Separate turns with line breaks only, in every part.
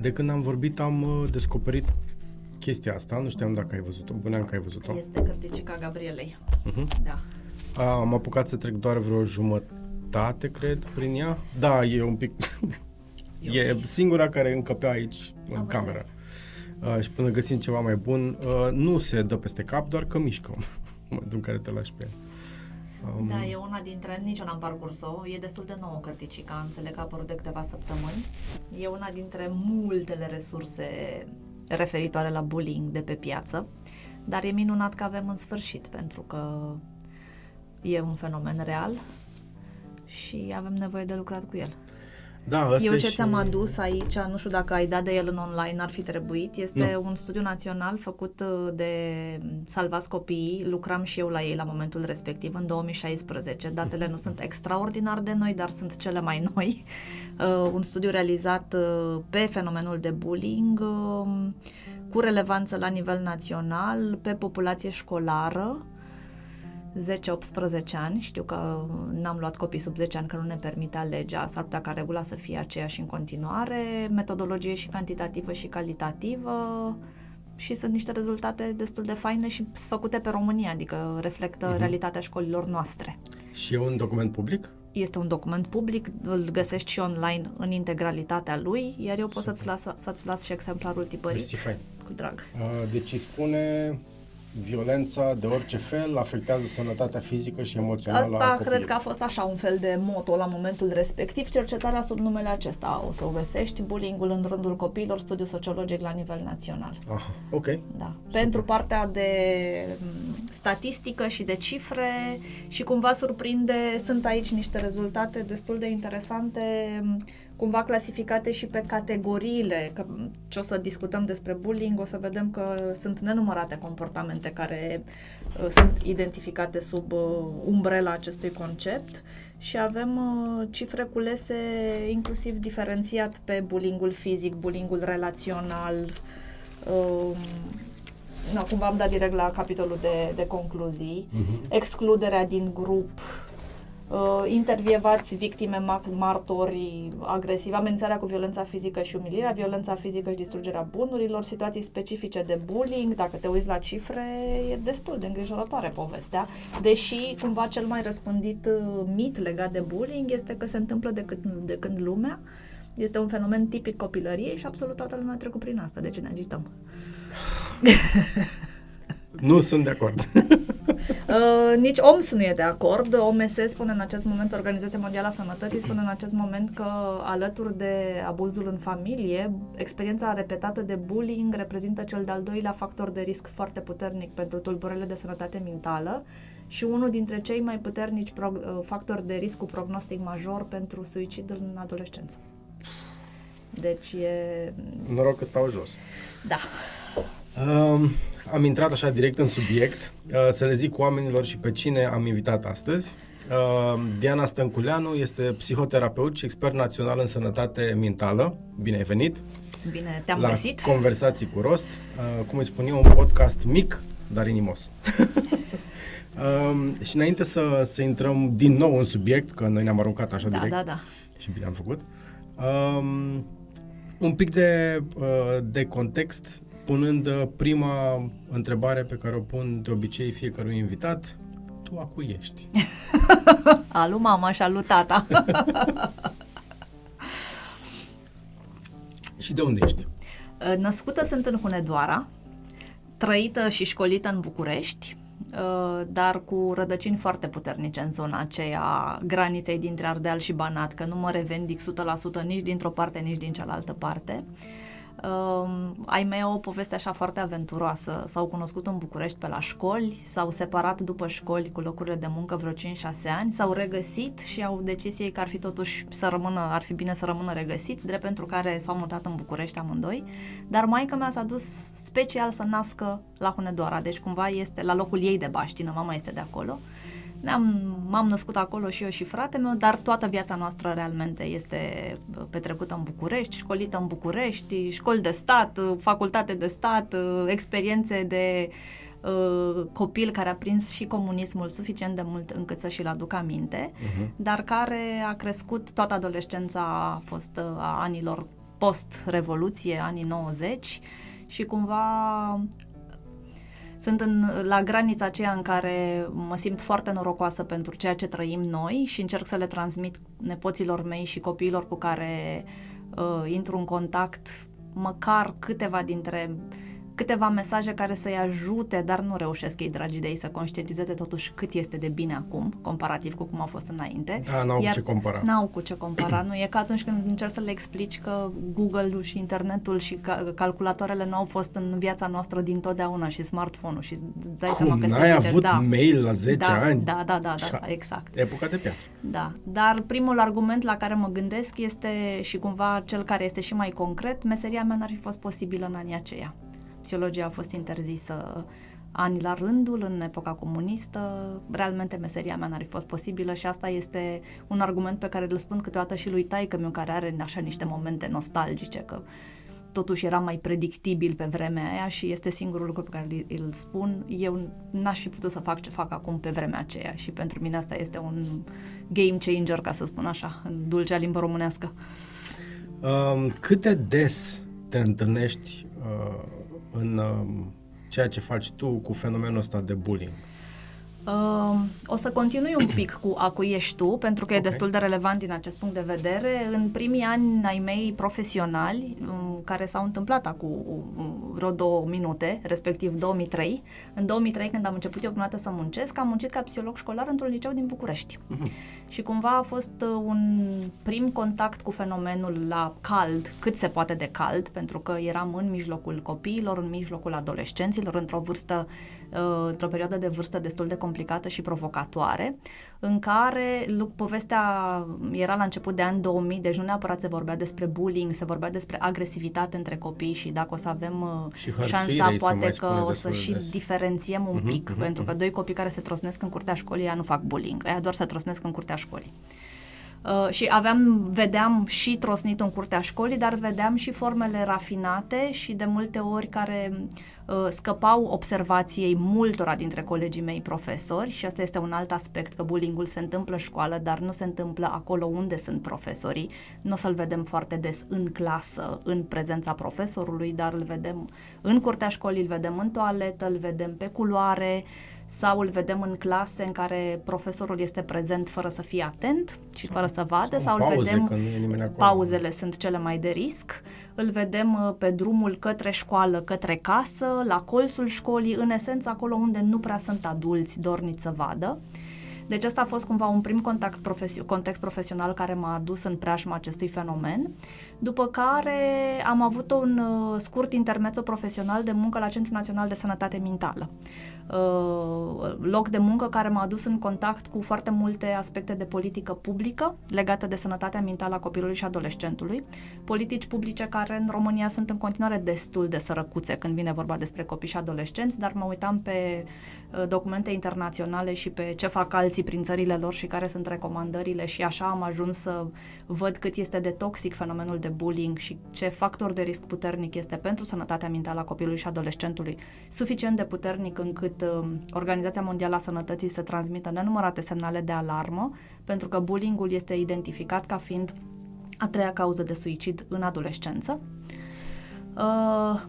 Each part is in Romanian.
De când am vorbit am uh, descoperit chestia asta, nu știam dacă ai văzut-o, băneam că ai văzut-o.
Este cărticica Gabrielei.
Uh-huh.
Da.
A, am apucat să trec doar vreo jumătate, cred, prin ea. Da, e un pic...
E
e
ok.
singura care încăpea aici, în
Am
cameră.
înțeles.
Uh, și până găsim ceva mai bun, uh, nu se dă peste cap, doar că mișcă în momentul în care te lași pe ea. Um,
Da, e una dintre, nici eu n-am parcurs-o, e destul de nouă cărticica, înțeleg că a apărut de câteva săptămâni. E una dintre multele resurse referitoare la bullying de pe piață, dar e minunat că avem în sfârșit, pentru că e un fenomen real și avem nevoie de lucrat cu el.
Da, asta
Eu
e
ce
și...
ți-am adus aici, nu știu dacă ai dat de el în online, ar fi trebuit, este
Nu.
un studiu național făcut uh, de Salvați Copiii, lucram și eu la ei la momentul respectiv, în 2016. Datele nu sunt extraordinar de noi, dar sunt cele mai noi. Uh, un studiu realizat uh, pe fenomenul de bullying, uh, cu relevanță la nivel național, pe populație școlară, 10-18 ani, știu că n-am luat copii sub 10 ani că nu ne permitea legea, s-ar putea ca regula să fie aceeași în continuare, metodologie și cantitativă și calitativă și sunt niște rezultate destul de faine și sunt făcute pe România, adică reflectă
Mhm.
uh-huh. realitatea școlilor noastre.
Și e un document public?
Este un document public, îl găsești și online în integralitatea lui, iar eu pot să-ți las, să-ți las și exemplarul tipărit
Mersi, fain.
cu drag.
Uh, Deci îi spune violența de orice fel afectează sănătatea fizică și emoțională a
Asta
copilului.
cred că a fost așa un fel de moto la momentul respectiv. Cercetarea sub numele acesta o să o găsești, bullyingul în rândul copiilor, studiu sociologic la nivel național.
Aha, ok.
Da. Pentru partea de m, statistică și de cifre și cumva surprinde, sunt aici niște rezultate destul de interesante, m, cumva clasificate și pe categoriile, că m, ce o să discutăm despre bullying, o să vedem că sunt nenumărate comportamente care uh, sunt identificate sub uh, umbrela acestui concept și avem uh, cifre culese inclusiv diferențiat pe bullyingul fizic, bullyingul relațional, um, na, cumva am dat direct la capitolul de, de concluzii,
Mhm.
excluderea din grup, uh, intervievați victime, ma- martori agresivi, amenințarea cu violența fizică și umilirea, violența fizică și distrugerea bunurilor, situații specifice de bullying, dacă te uiți la cifre, e destul de îngrijorătoare povestea, deși cumva cel mai răspândit uh, mit legat de bullying este că se întâmplă de când, de când lumea, este un fenomen tipic copilăriei și absolut toată lumea a trecut prin asta, de ce ne agităm?
Nu sunt de acord.
Uh, nici OMS nu e de acord. OMS spune în acest moment, Organizația Mondială a Sănătății spune în acest moment că alături de abuzul în familie, experiența repetată de bullying reprezintă cel de-al doilea factor de risc foarte puternic pentru tulburările de sănătate mentală și unul dintre cei mai puternici pro- uh, factori de risc cu prognostic major pentru suicid în adolescență. Deci e...
Noroc că stau jos.
Da.
Um, am intrat așa direct în subiect, uh, să le zic oamenilor și pe cine am invitat astăzi. Uh, Diana Stănculeanu este psihoterapeut și expert național în sănătate mentală. Bine ai venit!
Bine, te-am
la
găsit.
Conversații cu Rost. Uh, cum îți spun eu, un podcast mic, dar inimos. um, și înainte să, să intrăm din nou în subiect, că noi ne-am aruncat așa
Da,
direct
da, da.
și bine am făcut, um, un pic de, uh, de context, punând uh, prima întrebare pe care o pun de obicei fiecărui invitat, tu a cui ești?
Alu mama și alu tata.
și de unde ești?
Uh, Născută sunt în Hunedoara, trăită și școlită în București, uh, dar cu rădăcini foarte puternice în zona aceea graniței dintre Ardeal și Banat, că nu mă revendic 100% nici dintr-o parte, nici din cealaltă parte. Uh, ai mei au o poveste așa foarte aventuroasă. S-au cunoscut în București pe la școli, s-au separat după școli cu locurile de muncă vreo 5-6 ani, s-au regăsit și au decis ei că ar fi totuși să rămână, ar fi bine să rămână regăsiți, drept pentru care s-au mutat în București amândoi. Dar maica mea s-a dus special să nască la Hunedoara, deci cumva este la locul ei de baștină, mama este de acolo. Ne-am, m-am născut acolo și eu și fratele meu, dar toată viața noastră realmente este petrecută în București, școlită în București, școli de stat, facultate de stat, experiențe de uh, copil care a prins și comunismul suficient de mult încât să și-l aduc aminte, uh-huh. dar care a crescut, toată adolescența a fost uh, a anilor post-revoluție, anii 90 și cumva sunt în, la granița aceea în care mă simt foarte norocoasă pentru ceea ce trăim noi și încerc să le transmit nepoților mei și copiilor cu care uh, intru în contact măcar câteva dintre câteva mesaje care să-i ajute, dar nu reușesc ei, dragii de ei, să conștientizeze totuși cât este de bine acum, comparativ cu cum a fost înainte.
Da, n-au Iar cu ce compara.
N-au cu ce compara. nu e ca atunci când încerci să le explici că Google-ul și internetul și ca- calculatoarele nu au fost în viața noastră din totdeauna și smartphone-ul și dai
cum,
seama că
n-ai avut da. mail la 10
da,
ani?
Da, da, da, da, da, exact.
Epoca de piatră.
Da, dar primul argument la care mă gândesc este și cumva cel care este și mai concret, meseria mea n-ar fi fost posibilă în anii aceia. Psihologia a fost interzisă ani la rândul în epoca comunistă, realmente meseria mea n-ar fi fost posibilă și asta este un argument pe care îl spun câteodată și lui taică meu care are așa niște momente nostalgice, că totuși era mai predictibil pe vremea aia și este singurul lucru pe care îl spun. Eu n-aș fi putut să fac ce fac acum pe vremea aceea și pentru mine asta este un game changer, ca să spun așa, în dulcea limbă românească.
Um, cât de des te întâlnești uh, în uh, ceea ce faci tu cu fenomenul ăsta de bullying?
Uh, o să continui un pic cu a cui ești tu, pentru că okay. e destul de relevant din acest punct de vedere. În primii ani ai mei profesionali, um, care s-au întâmplat acum um, vreo două minute, respectiv 2003, în 2003 când am început eu prima dată să muncesc, am muncit ca psiholog școlar într-un liceu din București. Uh-huh. Și cumva a fost uh, un prim contact cu fenomenul la cald, cât se poate de cald, pentru că eram în mijlocul copiilor, în mijlocul adolescenților, într-o vârstă, uh, într-o perioadă de vârstă destul de complicată și provocatoare, în care povestea era la început de an 2000, deci nu neapărat se vorbea despre bullying, se vorbea despre agresivitate între copii și dacă o să avem uh, și șansa, poate că o să și des. diferențiem un uh-huh, pic, uh-huh, pentru că doi copii care se trosnesc în curtea școlii, ea nu fac bullying, ea doar se trosnesc în curtea școlii. Uh, și aveam, vedeam și trosnit în curtea școlii, dar vedeam și formele rafinate și de multe ori care uh, scăpau observației multora dintre colegii mei profesori și asta este un alt aspect, că bullying se întâmplă în școală, dar nu se întâmplă acolo unde sunt profesorii. Nu o să-l vedem foarte des în clasă, în prezența profesorului, dar îl vedem în curtea școlii, îl vedem în toaletă, îl vedem pe culoare, sau îl vedem în clase în care profesorul este prezent fără să fie atent și fără să vadă, sau, sau îl vedem, pauzele sunt cele mai de risc, îl vedem uh, pe drumul către școală, către casă, la colțul școlii, în esență acolo unde nu prea sunt adulți dorniți să vadă. Deci ăsta a fost cumva un prim contact profesi- context profesional care m-a adus în preajma acestui fenomen, după care am avut un uh, scurt intermezzo profesional de muncă la Centrul Național de Sănătate Mentală. Uh, loc de muncă care m-a adus în contact cu foarte multe aspecte de politică publică legate de sănătatea mentală a copilului și adolescentului. Politici publice care în România sunt în continuare destul de sărăcuțe când vine vorba despre copii și adolescenți, dar mă uitam pe uh, documente internaționale și pe ce fac alții prin țările lor și care sunt recomandările și așa am ajuns să văd cât este de toxic fenomenul de bullying și ce factor de risc puternic este pentru sănătatea mentală a copilului și adolescentului, suficient de puternic încât Uh, Organizația Mondială a Sănătății să transmită nenumărate semnale de alarmă, pentru că bullyingul este identificat ca fiind a treia cauză de suicid în adolescență. Uh,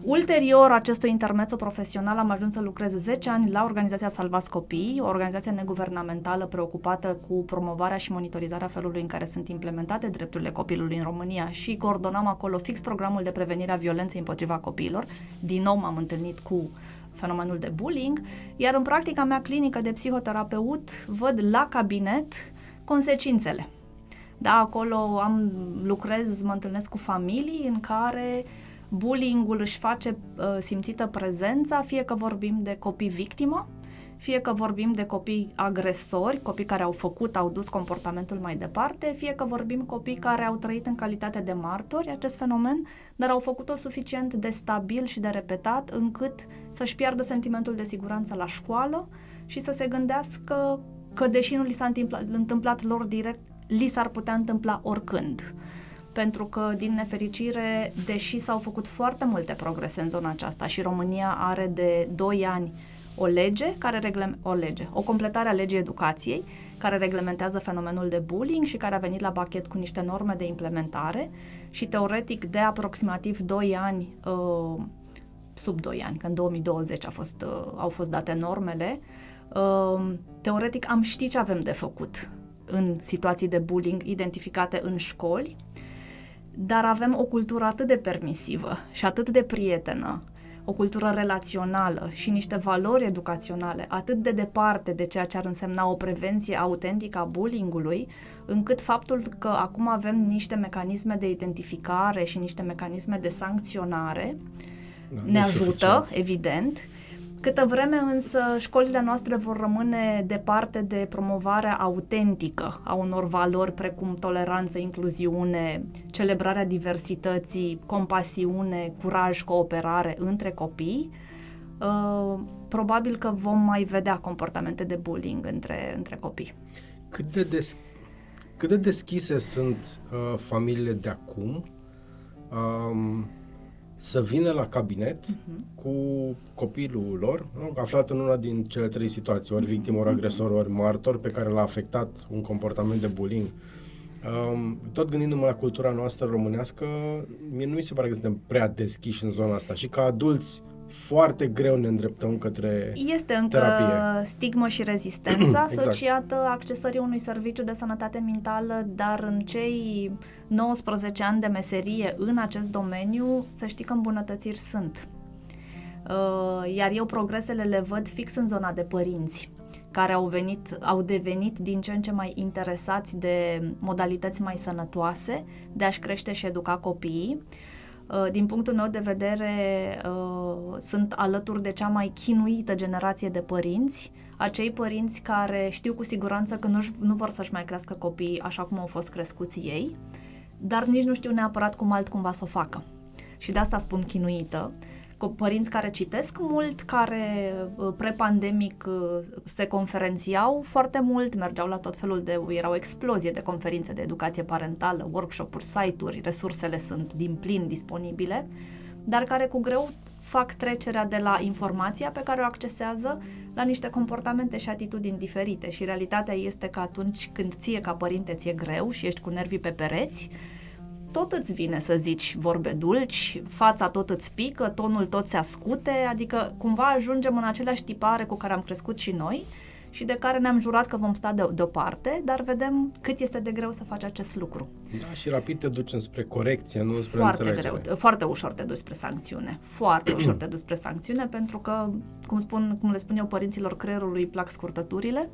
ulterior acestui intermezzo profesional am ajuns să lucrez 10 ani la organizația Salvați Copii, o organizație neguvernamentală preocupată cu promovarea și monitorizarea felului în care sunt implementate drepturile copilului în România și coordonam acolo fix programul de prevenire a violenței împotriva copiilor. Din nou m-am întâlnit cu fenomenul de bullying, iar în practica mea clinică de psihoterapeut văd la cabinet consecințele. Da, acolo am lucrez, mă întâlnesc cu familii în care bullying-ul își face uh, simțită prezența, fie că vorbim de copii victimă, fie că vorbim de copii agresori, copii care au făcut, au dus comportamentul mai departe, fie că vorbim copii care au trăit în calitate de martori acest fenomen, dar au făcut-o suficient de stabil și de repetat încât să-și piardă sentimentul de siguranță la școală și să se gândească că deși nu li s-a întâmplat, întâmplat lor direct, li s-ar putea întâmpla oricând pentru că, din nefericire, deși s-au făcut foarte multe progrese în zona aceasta și România are de 2 ani o lege care regle- o lege, o completare a legii educației care reglementează fenomenul de bullying și care a venit la pachet cu niște norme de implementare și teoretic de aproximativ 2 ani uh, sub 2 ani, că în 2020 a fost, uh, au fost date normele, uh, teoretic am ști ce avem de făcut în situații de bullying identificate în școli, dar avem o cultură atât de permisivă și atât de prietenă, o cultură relațională și niște valori educaționale atât de departe de ceea ce ar însemna o prevenție autentică a bullyingului, încât faptul că acum avem niște mecanisme de identificare și niște mecanisme de sancționare
Da,
ne
nu
ajută,
suficient.
evident. Câtă vreme însă școlile noastre vor rămâne departe de promovarea autentică a unor valori precum toleranță, incluziune, celebrarea diversității, compasiune, curaj, cooperare între copii, uh, probabil că vom mai vedea comportamente de bullying între, între copii.
Cât de, des, cât de deschise sunt uh, familiile de acum um, să vină la cabinet uh-huh. cu copilul lor, nu? aflat în una din cele trei situații, ori victimă, ori agresor, ori martor, pe care l-a afectat un comportament de bullying. Um, tot gândindu-mă la cultura noastră românească, mie nu mi se pare că suntem prea deschiși în zona asta și ca adulți foarte greu ne îndreptăm către
Este încă
terapie.
stigmă și rezistență
Exact.
asociată accesării unui serviciu de sănătate mentală, dar în cei 19 ani de meserie în acest domeniu, să știi că îmbunătățiri sunt. Uh, Iar eu progresele le văd fix în zona de părinți care au, venit, au devenit din ce în ce mai interesați de modalități mai sănătoase de a-și crește și educa copiii. Uh, Din punctul meu de vedere, uh, sunt alături de cea mai chinuită generație de părinți, acei părinți care știu cu siguranță că nu, nu vor să-și mai crească copiii așa cum au fost crescuți ei, dar nici nu știu neapărat cum altcumva să o facă. Și de asta spun chinuită. Cu părinți care citesc mult, care uh, pre-pandemic uh, se conferențiau foarte mult, mergeau la tot felul de, era o explozie de conferințe de educație parentală, workshop-uri, site-uri, resursele sunt din plin disponibile, dar care cu greu fac trecerea de la informația pe care o accesează la niște comportamente și atitudini diferite. Și realitatea este că atunci când ție ca părinte ți-e greu și ești cu nervii pe pereți, tot îți vine să zici vorbe dulci, fața tot îți pică, tonul tot se ascute, adică cumva ajungem în aceleași tipare cu care am crescut și noi și de care ne-am jurat că vom sta de- deoparte, dar vedem cât este de greu să faci acest lucru.
Da, și rapid te duci înspre corecție, nu spre
Foarte
înțelegere.
greu, foarte ușor te duci spre sancțiune. Foarte ușor te duci spre sancțiune pentru că, cum, spun, cum le spun eu părinților, creierului îi plac scurtăturile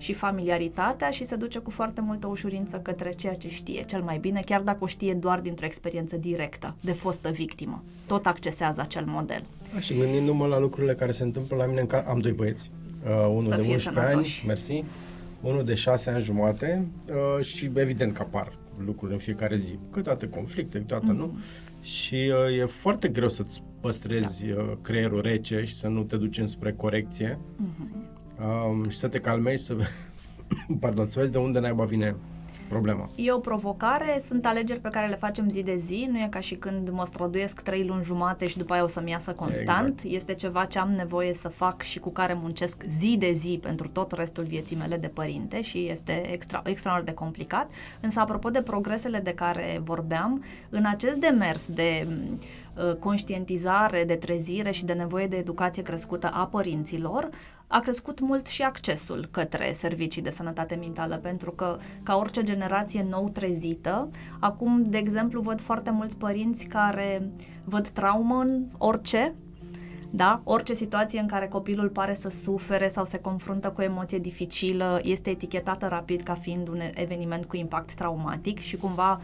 și familiaritatea și se duce cu foarte multă ușurință către ceea ce știe cel mai bine, chiar dacă o știe doar dintr-o experiență directă de fostă victimă. Tot accesează acel model.
Da, și gândindu-mă la lucrurile care se întâmplă la mine, în ca- am doi băieți, uh, unul
Să
de
fie
11
sănătoși.
ani, mersi, unul de 6 ani jumate uh, și evident că apar lucruri în fiecare zi, câteodată conflicte, câteodată
Mhm.
nu. Și uh, e foarte greu să-ți păstrezi
Da.
uh, creierul rece și să nu te duci înspre corecție
Mhm.
Um, și să te calmezi, să, pardon, să vezi de unde naiba vine problema.
E o provocare, sunt alegeri pe care le facem zi de zi, nu e ca și când mă străduiesc trei luni jumate și după aia o să-mi iasă constant.
Exact.
Este ceva ce am nevoie să fac și cu care muncesc zi de zi pentru tot restul vieții mele de părinte și este extra, extraordinar de complicat. Însă, apropo de progresele de care vorbeam, în acest demers de m, uh, conștientizare, de trezire și de nevoie de educație crescută a părinților, a crescut mult și accesul către servicii de sănătate mentală, pentru că, ca orice generație nou trezită, acum, de exemplu, văd foarte mulți părinți care văd traumă în orice, da? Orice situație în care copilul pare să sufere sau se confruntă cu o emoție dificilă este etichetată rapid ca fiind un eveniment cu impact traumatic și cumva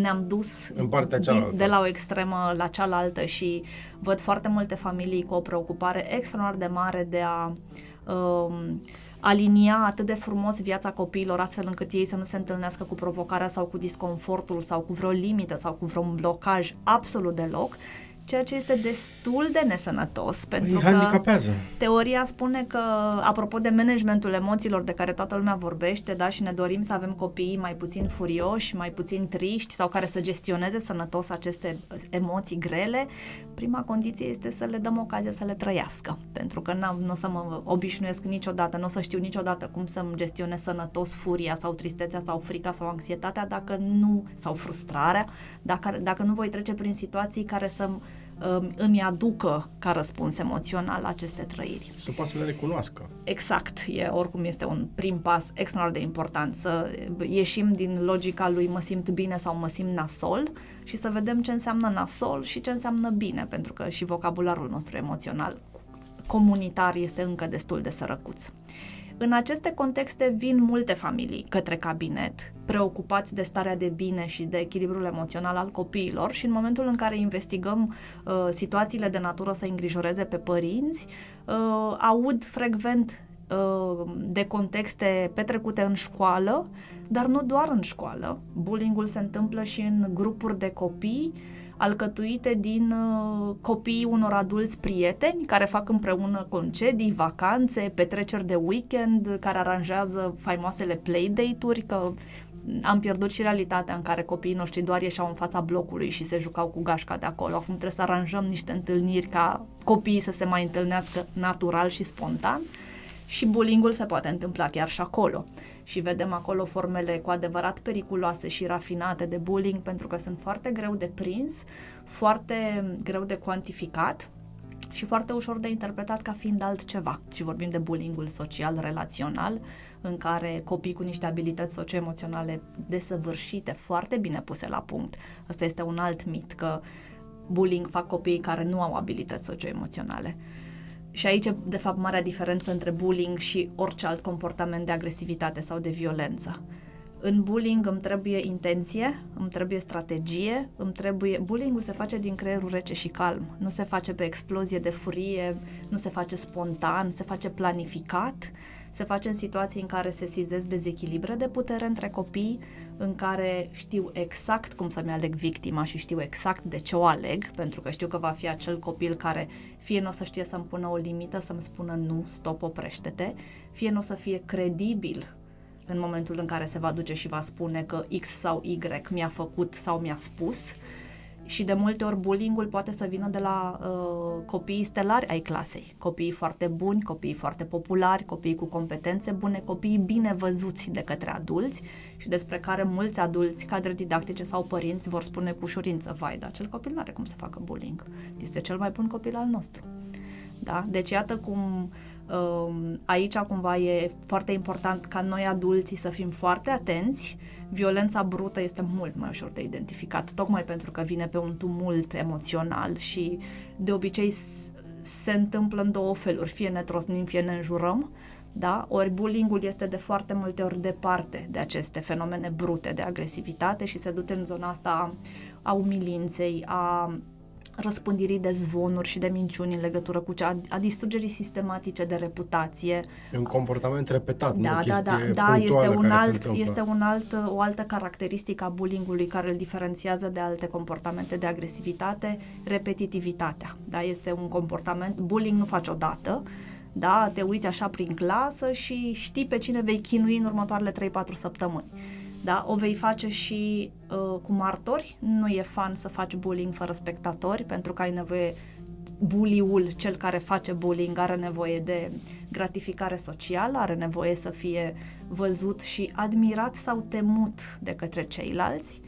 ne-am dus
În partea
din,
cealaltă.
de la o extremă la cealaltă și văd foarte multe familii cu o preocupare extraordinar de mare de a um, alinia atât de frumos viața copiilor astfel încât ei să nu se întâlnească cu provocarea sau cu disconfortul sau cu vreo limită sau cu vreun blocaj absolut deloc, ceea ce este destul de nesănătos, pentru
Îi
că
handicapează.
teoria spune că, apropo de managementul emoțiilor de care toată lumea vorbește, da, și ne dorim să avem copii mai puțin furioși, mai puțin triști sau care să gestioneze sănătos aceste emoții grele, prima condiție este să le dăm ocazia să le trăiască, pentru că nu o să mă obișnuiesc niciodată, nu o să știu niciodată cum să-mi gestionez sănătos furia sau tristețea sau frica sau anxietatea dacă nu, sau frustrarea, dacă, dacă nu voi trece prin situații care să îmi aducă ca răspuns emoțional aceste trăiri.
Să poată să le recunoască.
Exact, e, oricum este un prim pas extraordinar de important, să ieșim din logica lui mă simt bine sau mă simt nasol și să vedem ce înseamnă nasol și ce înseamnă bine, pentru că și vocabularul nostru emoțional comunitar este încă destul de sărăcuț. În aceste contexte vin multe familii către cabinet, preocupați de starea de bine și de echilibrul emoțional al copiilor și în momentul în care investigăm uh, situațiile de natură să îngrijoreze pe părinți, uh, aud frecvent uh, de contexte petrecute în școală, dar nu doar în școală. Bullyingul se întâmplă și în grupuri de copii, alcătuite din uh, copiii unor adulți prieteni care fac împreună concedii, vacanțe, petreceri de weekend, care aranjează faimoasele playdate-uri, că am pierdut și realitatea în care copiii noștri doar ieșeau în fața blocului și se jucau cu gașca de acolo. Acum trebuie să aranjăm niște întâlniri ca copiii să se mai întâlnească natural și spontan și bullyingul se poate întâmpla chiar și acolo. Și vedem acolo formele cu adevărat periculoase și rafinate de bullying pentru că sunt foarte greu de prins, foarte greu de cuantificat și foarte ușor de interpretat ca fiind altceva. Și vorbim de bullyingul social, relațional, în care copii cu niște abilități socioemoționale desăvârșite, foarte bine puse la punct. Asta este un alt mit, că bullying fac copiii care nu au abilități socioemoționale. Și aici e, de fapt, marea diferență între bullying și orice alt comportament de agresivitate sau de violență. În bullying îmi trebuie intenție, îmi trebuie strategie, îmi trebuie... Bullying-ul se face din creierul rece și calm. Nu se face pe explozie de furie, nu se face spontan, se face planificat, se face în situații în care se sizez dezechilibre de putere între copii, în care știu exact cum să-mi aleg victima și știu exact de ce o aleg, pentru că știu că va fi acel copil care fie nu o să știe să-mi pună o limită, să-mi spună nu, stop, oprește-te, fie nu o să fie credibil în momentul în care se va duce și va spune că X sau Y mi-a făcut sau mi-a spus și de multe ori bullying-ul poate să vină de la uh, copiii stelari ai clasei, copiii foarte buni, copiii foarte populari, copiii cu competențe bune, copiii bine văzuți de către adulți și despre care mulți adulți, cadre didactice sau părinți vor spune cu ușurință, vai, dar acel copil nu are cum să facă bullying, este cel mai bun copil al nostru. Da? Deci iată cum uh, Aici cumva e foarte important ca noi adulții să fim foarte atenți. Violența brută este mult mai ușor de identificat, tocmai pentru că vine pe un tumult emoțional și de obicei se întâmplă în două feluri, fie ne trosnim, fie ne înjurăm, da? Ori bullying este de foarte multe ori departe de aceste fenomene brute de agresivitate și se duce în zona asta a umilinței, a răspândirii de zvonuri și de minciuni în legătură cu cea a distrugerii sistematice de reputație.
E un comportament repetat,
da,
nu
da, da, da, este un alt, este un alt, o altă caracteristică a bullyingului care îl diferențiază de alte comportamente de agresivitate, repetitivitatea. Da, este un comportament, bullying nu faci odată, da, te uiți așa prin clasă și știi pe cine vei chinui în următoarele 3-4 săptămâni da? O vei face și uh, cu martori. Nu e fan să faci bullying fără spectatori, pentru că ai nevoie buliul, cel care face bullying, are nevoie de gratificare socială, are nevoie să fie văzut și admirat sau temut de către ceilalți.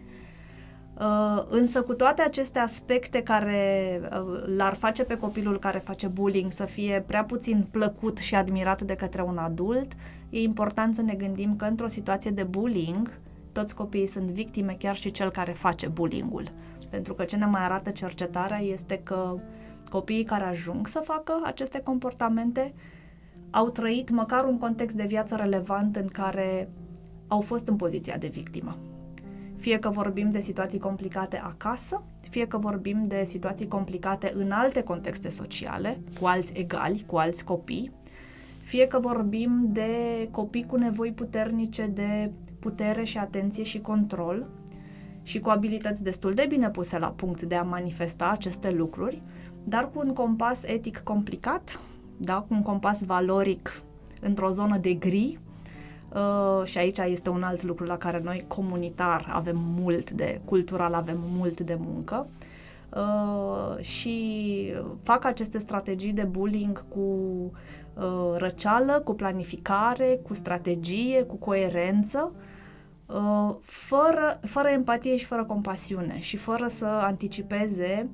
Uh, însă cu toate aceste aspecte care uh, l-ar face pe copilul care face bullying să fie prea puțin plăcut și admirat de către un adult, e important să ne gândim că într-o situație de bullying, toți copiii sunt victime, chiar și cel care face bullyingul. Pentru că ce ne mai arată cercetarea este că copiii care ajung să facă aceste comportamente au trăit măcar un context de viață relevant în care au fost în poziția de victimă. Fie că vorbim de situații complicate acasă, fie că vorbim de situații complicate în alte contexte sociale, cu alți egali, cu alți copii, fie că vorbim de copii cu nevoi puternice de putere și atenție și control, și cu abilități destul de bine puse la punct de a manifesta aceste lucruri, dar cu un compas etic complicat, da, cu un compas valoric într-o zonă de gri, Uh, și aici este un alt lucru la care noi comunitar avem mult de, cultural avem mult de muncă uh, și fac aceste strategii de bullying cu uh, răceală, cu planificare, cu strategie, cu coerență, uh, fără, fără empatie și fără compasiune și fără să anticipeze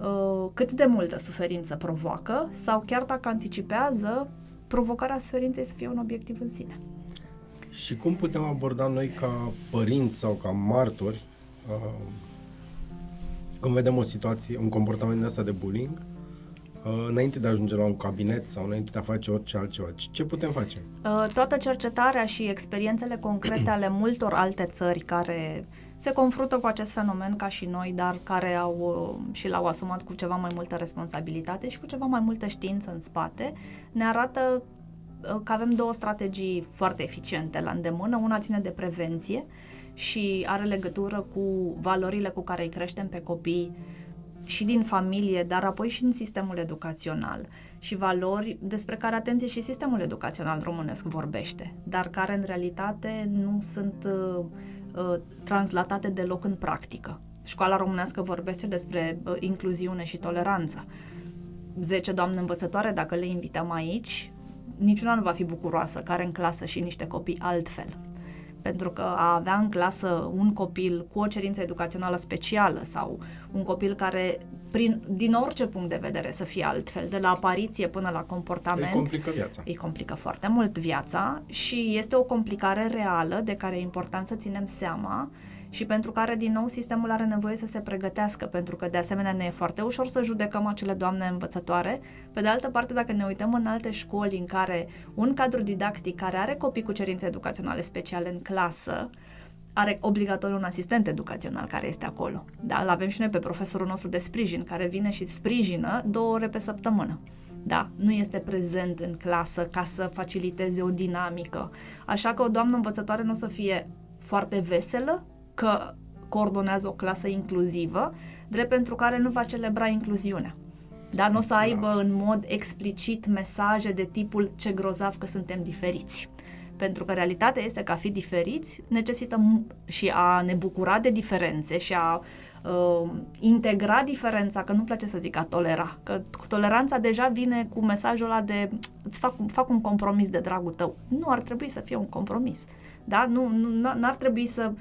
uh, cât de multă suferință provoacă sau chiar dacă anticipează provocarea suferinței să fie un obiectiv în sine.
Și cum putem aborda noi ca părinți sau ca martori uh, când vedem o situație, un comportament ăsta de bullying, uh, înainte de a ajunge la un cabinet sau înainte de a face orice altceva, ce putem face?
Uh, toată cercetarea și experiențele concrete ale multor alte țări care se confruntă cu acest fenomen ca și noi, dar care au uh, și l-au asumat cu ceva mai multă responsabilitate și cu ceva mai multă știință în spate, ne arată Uh, că avem două strategii foarte eficiente la îndemână. Una ține de prevenție și are legătură cu valorile cu care îi creștem pe copii și din familie, dar apoi și în sistemul educațional și valori despre care, atenție, și sistemul educațional românesc vorbește, dar care în realitate nu sunt uh, uh, translatate deloc în practică. Școala românească vorbește despre uh, incluziune și toleranță. 10 doamne învățătoare, dacă le invităm aici, niciuna nu va fi bucuroasă care în clasă și niște copii altfel. Pentru că a avea în clasă un copil cu o cerință educațională specială sau un copil care, prin, din orice punct de vedere, să fie altfel, de la apariție până la comportament. Îi
complică viața.
Îi complică foarte mult viața și este o complicare reală de care e important să ținem seama și pentru care, din nou, sistemul are nevoie să se pregătească, pentru că, de asemenea, ne e foarte ușor să judecăm acele doamne învățătoare. Pe de altă parte, dacă ne uităm în alte școli în care un cadru didactic care are copii cu cerințe educaționale speciale în clasă, are obligatoriu un asistent educațional care este acolo. Da, îl avem și noi pe profesorul nostru de sprijin, care vine și sprijină două ore pe săptămână. Da, nu este prezent în clasă ca să faciliteze o dinamică. Așa că o doamnă învățătoare nu o să fie foarte veselă, că coordonează o clasă inclusivă, drept pentru care nu va celebra incluziunea. Dar nu o să da. aibă în mod explicit mesaje de tipul ce grozav că suntem diferiți. Pentru că realitatea este că a fi diferiți necesită și a ne bucura de diferențe și a uh, integra diferența, că nu place să zic a tolera, că toleranța deja vine cu mesajul ăla de îți fac, fac un compromis de dragul tău. Nu ar trebui să fie un compromis. Da? Nu, nu n-ar trebui să...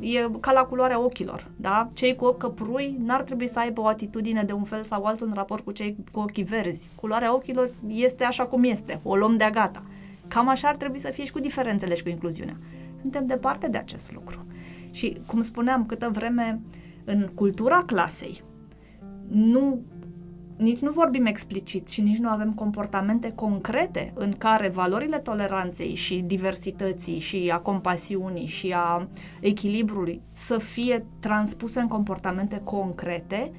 E ca la culoarea ochilor. Da? Cei cu ochi căprui n-ar trebui să aibă o atitudine de un fel sau altul în raport cu cei cu ochii verzi. Culoarea ochilor este așa cum este. O luăm de gata. Cam așa ar trebui să fie și cu diferențele și cu incluziunea. Suntem departe de acest lucru. Și, cum spuneam, câtă vreme în cultura clasei nu nici nu vorbim explicit și nici nu avem comportamente concrete în care valorile toleranței și diversității și a compasiunii și a echilibrului să fie transpuse în comportamente concrete,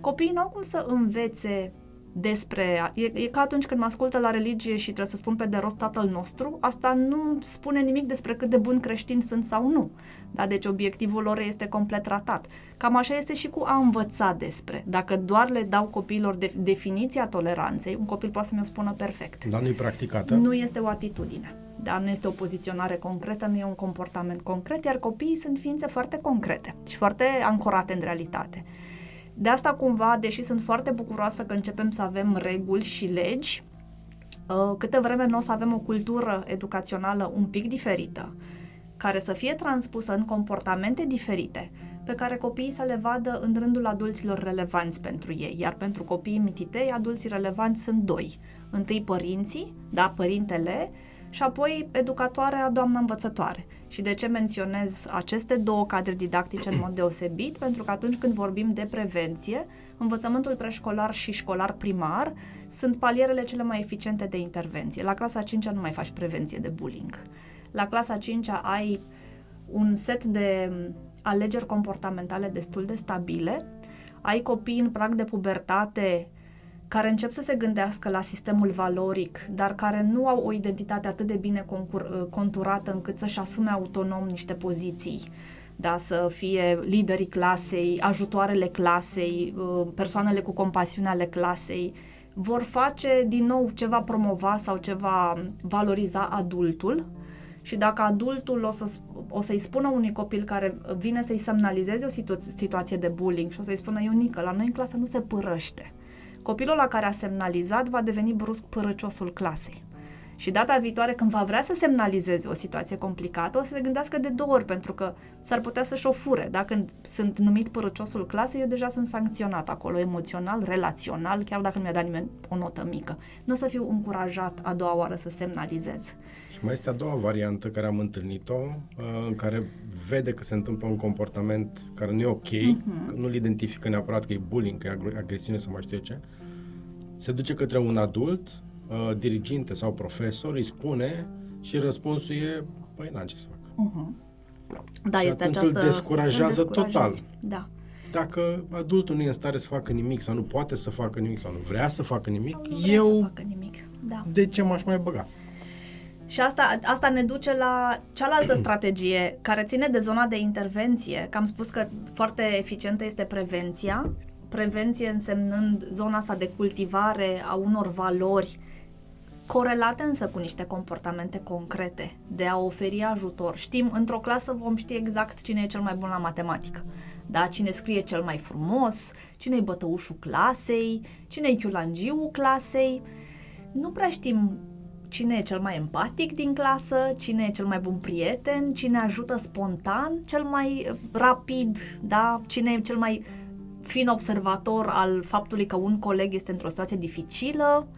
copiii nu au cum să învețe despre... E, e ca atunci când mă ascultă la religie și trebuie să spun pe de rost tatăl nostru, asta nu spune nimic despre cât de bun creștini sunt sau nu. Da? Deci obiectivul lor este complet ratat. Cam așa este și cu a învăța despre. Dacă doar le dau copiilor de, definiția toleranței, un copil poate să mi-o spună perfect.
Dar nu e practicată?
Nu este o atitudine. Da, nu este o poziționare concretă, nu e un comportament concret, iar copiii sunt ființe foarte concrete și foarte ancorate în realitate. De asta cumva, deși sunt foarte bucuroasă că începem să avem reguli și legi, uh, câte vreme nu o să avem o cultură educațională un pic diferită, care să fie transpusă în comportamente diferite, pe care copiii să le vadă în rândul adulților relevanți pentru ei. Iar pentru copiii mititei, adulții relevanți sunt doi. Întâi părinții, da, părintele, și apoi educatoarea, doamna învățătoare. Și de ce menționez aceste două cadre didactice în mod deosebit? Pentru că atunci când vorbim de prevenție, învățământul preșcolar și școlar primar sunt palierele cele mai eficiente de intervenție. La clasa 5 nu mai faci prevenție de bullying. La clasa 5 ai un set de alegeri comportamentale destul de stabile, ai copii în prag de pubertate care încep să se gândească la sistemul valoric, dar care nu au o identitate atât de bine concur- uh, conturată încât să-și asume autonom niște poziții. da, să fie liderii clasei, ajutoarele clasei, uh, persoanele cu compasiune ale clasei, vor face din nou ceva promova sau ceva valoriza adultul și dacă adultul o, să, o să-i spună unui copil care vine să-i semnalizeze o situ- situație de bullying și o să-i spună Ionică, la noi în clasă nu se părăște. Copilul la care a semnalizat va deveni brusc părăciosul clasei. Și data viitoare când va vrea să semnalizeze o situație complicată, o să se gândească de două ori, pentru că s-ar putea să-și o fure. Dacă sunt numit părăciosul clasei, eu deja sunt sancționat acolo, emoțional, relațional, chiar dacă nu mi-a dat nimeni o notă mică. Nu o să fiu încurajat a doua oară să semnalizez.
Și mai este a doua variantă care am întâlnit-o, uh, în care vede că se întâmplă un comportament care nu e ok, uh-huh. că nu-l identifică neapărat că e bullying, că e agresiune sau mai știu eu ce, se duce către un adult uh, diriginte sau profesor îi spune și răspunsul e, păi n-am ce să fac. Uh-huh.
Da, și este această...
îl descurajează îl total.
Da.
Dacă adultul nu e în stare să facă nimic sau nu poate să facă nimic sau nu vrea să facă nimic,
sau nu
eu
să facă nimic. Da.
de ce m-aș mai băga?
Și asta, asta ne duce la cealaltă strategie care ține de zona de intervenție, că am spus că foarte eficientă este prevenția, prevenție însemnând zona asta de cultivare a unor valori corelate însă cu niște comportamente concrete, de a oferi ajutor. Știm, într-o clasă vom ști exact cine e cel mai bun la matematică, da? cine scrie cel mai frumos, cine e bătăușul clasei, cine e chiulangiul clasei. Nu prea știm cine e cel mai empatic din clasă, cine e cel mai bun prieten, cine ajută spontan, cel mai rapid, da? cine e cel mai fin observator al faptului că un coleg este într-o situație dificilă.